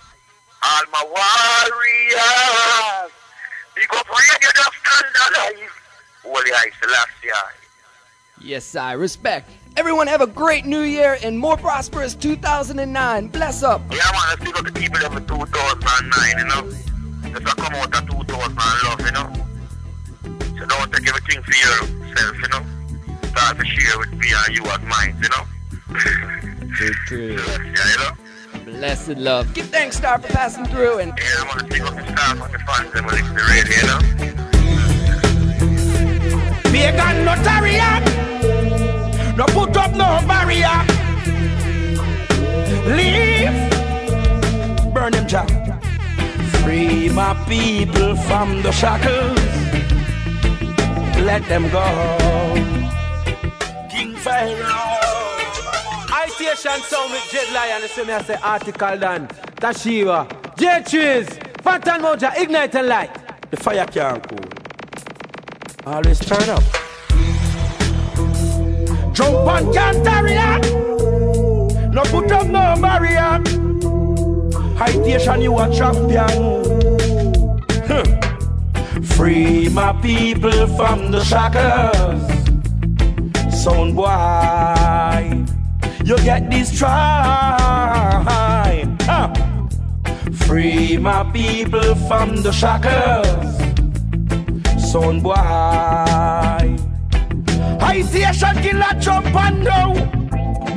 All my warriors. Big up radio just stand alive. Holy I Selassie. Yes, I respect. Everyone have a great new year and more prosperous 2009. Bless up. Yeah, man, let's pick up the people of 2009, you know. Just a come out of 2000 love, you know. So don't take everything for yourself, you know. Start to share with me and you as mine, you know. True, true. Yeah, you know. Blessed love. Give thanks, Star, for passing through and. Yeah, I want to pick up the staff and the fans and listen to the radio, you know. Pagan no tarrier, no put up no barrier. Leave, burn them jack. Free my people from the shackles. Let them go. Itation sound with Jet Lion, so me I say article done. Tashiba, J Trees, Fantan Mojah, Ignite and Light. The fire can't cool. Always turn up. Jump on can't tarrier. No put up no barrier. High station you a champion. Free my people from the shackles. Sound boy, you get this try. Free my people from the shackles. Son boy. Haitian killer jump and now.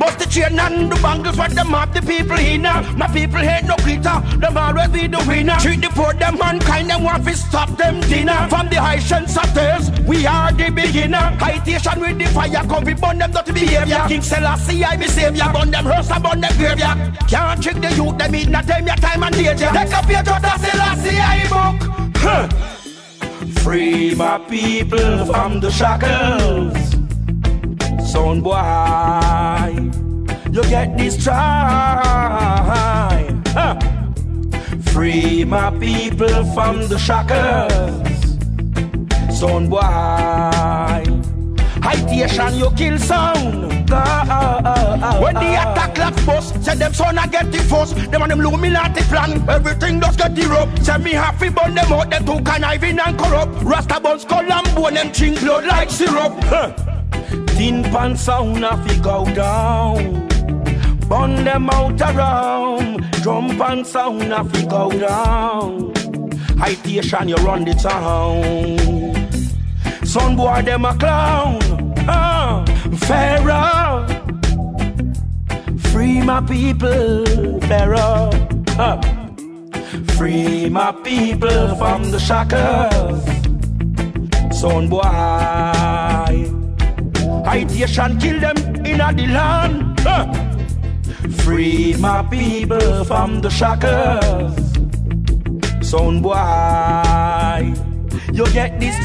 Bust the chain and the bangles for them have the people in My people hate no glitter, them always be the winner. Treat the poor, them mankind, them want to stop them dinner. From the Haitians satires, we are the beginner. Haitian with the fire, come we burn them dirty behavior. King Selassie, I be savior, burn them hearse and burn them graveyard. Can't trick the youth, them in a time, your time and danger. Take up your daughter, Selassie, I book. Huh. Free my people from the shackles. Son boy, you get this try. Huh. Free my people from the shackles. Son boy, Haitian you kill sound. When the attack like bust, say them son I get the force. Them and them Illuminati plan, everything does get the rope. Say me happy burn them out, them too conniving and corrupt. Rasta buns skull and bone, them drink blood like syrup. Huh. Tin pan sound a fi go down. Burn them out around. Drum pan sound a fi go down. Haitian you run the town. Son boy them a clown. Ah, Pharaoh. Free my people, Pharaoh. Ah. Free my people from the shackles. Son boy. Haitian kill them in the land. Huh. Free my people from the shackles. Son boy, you get this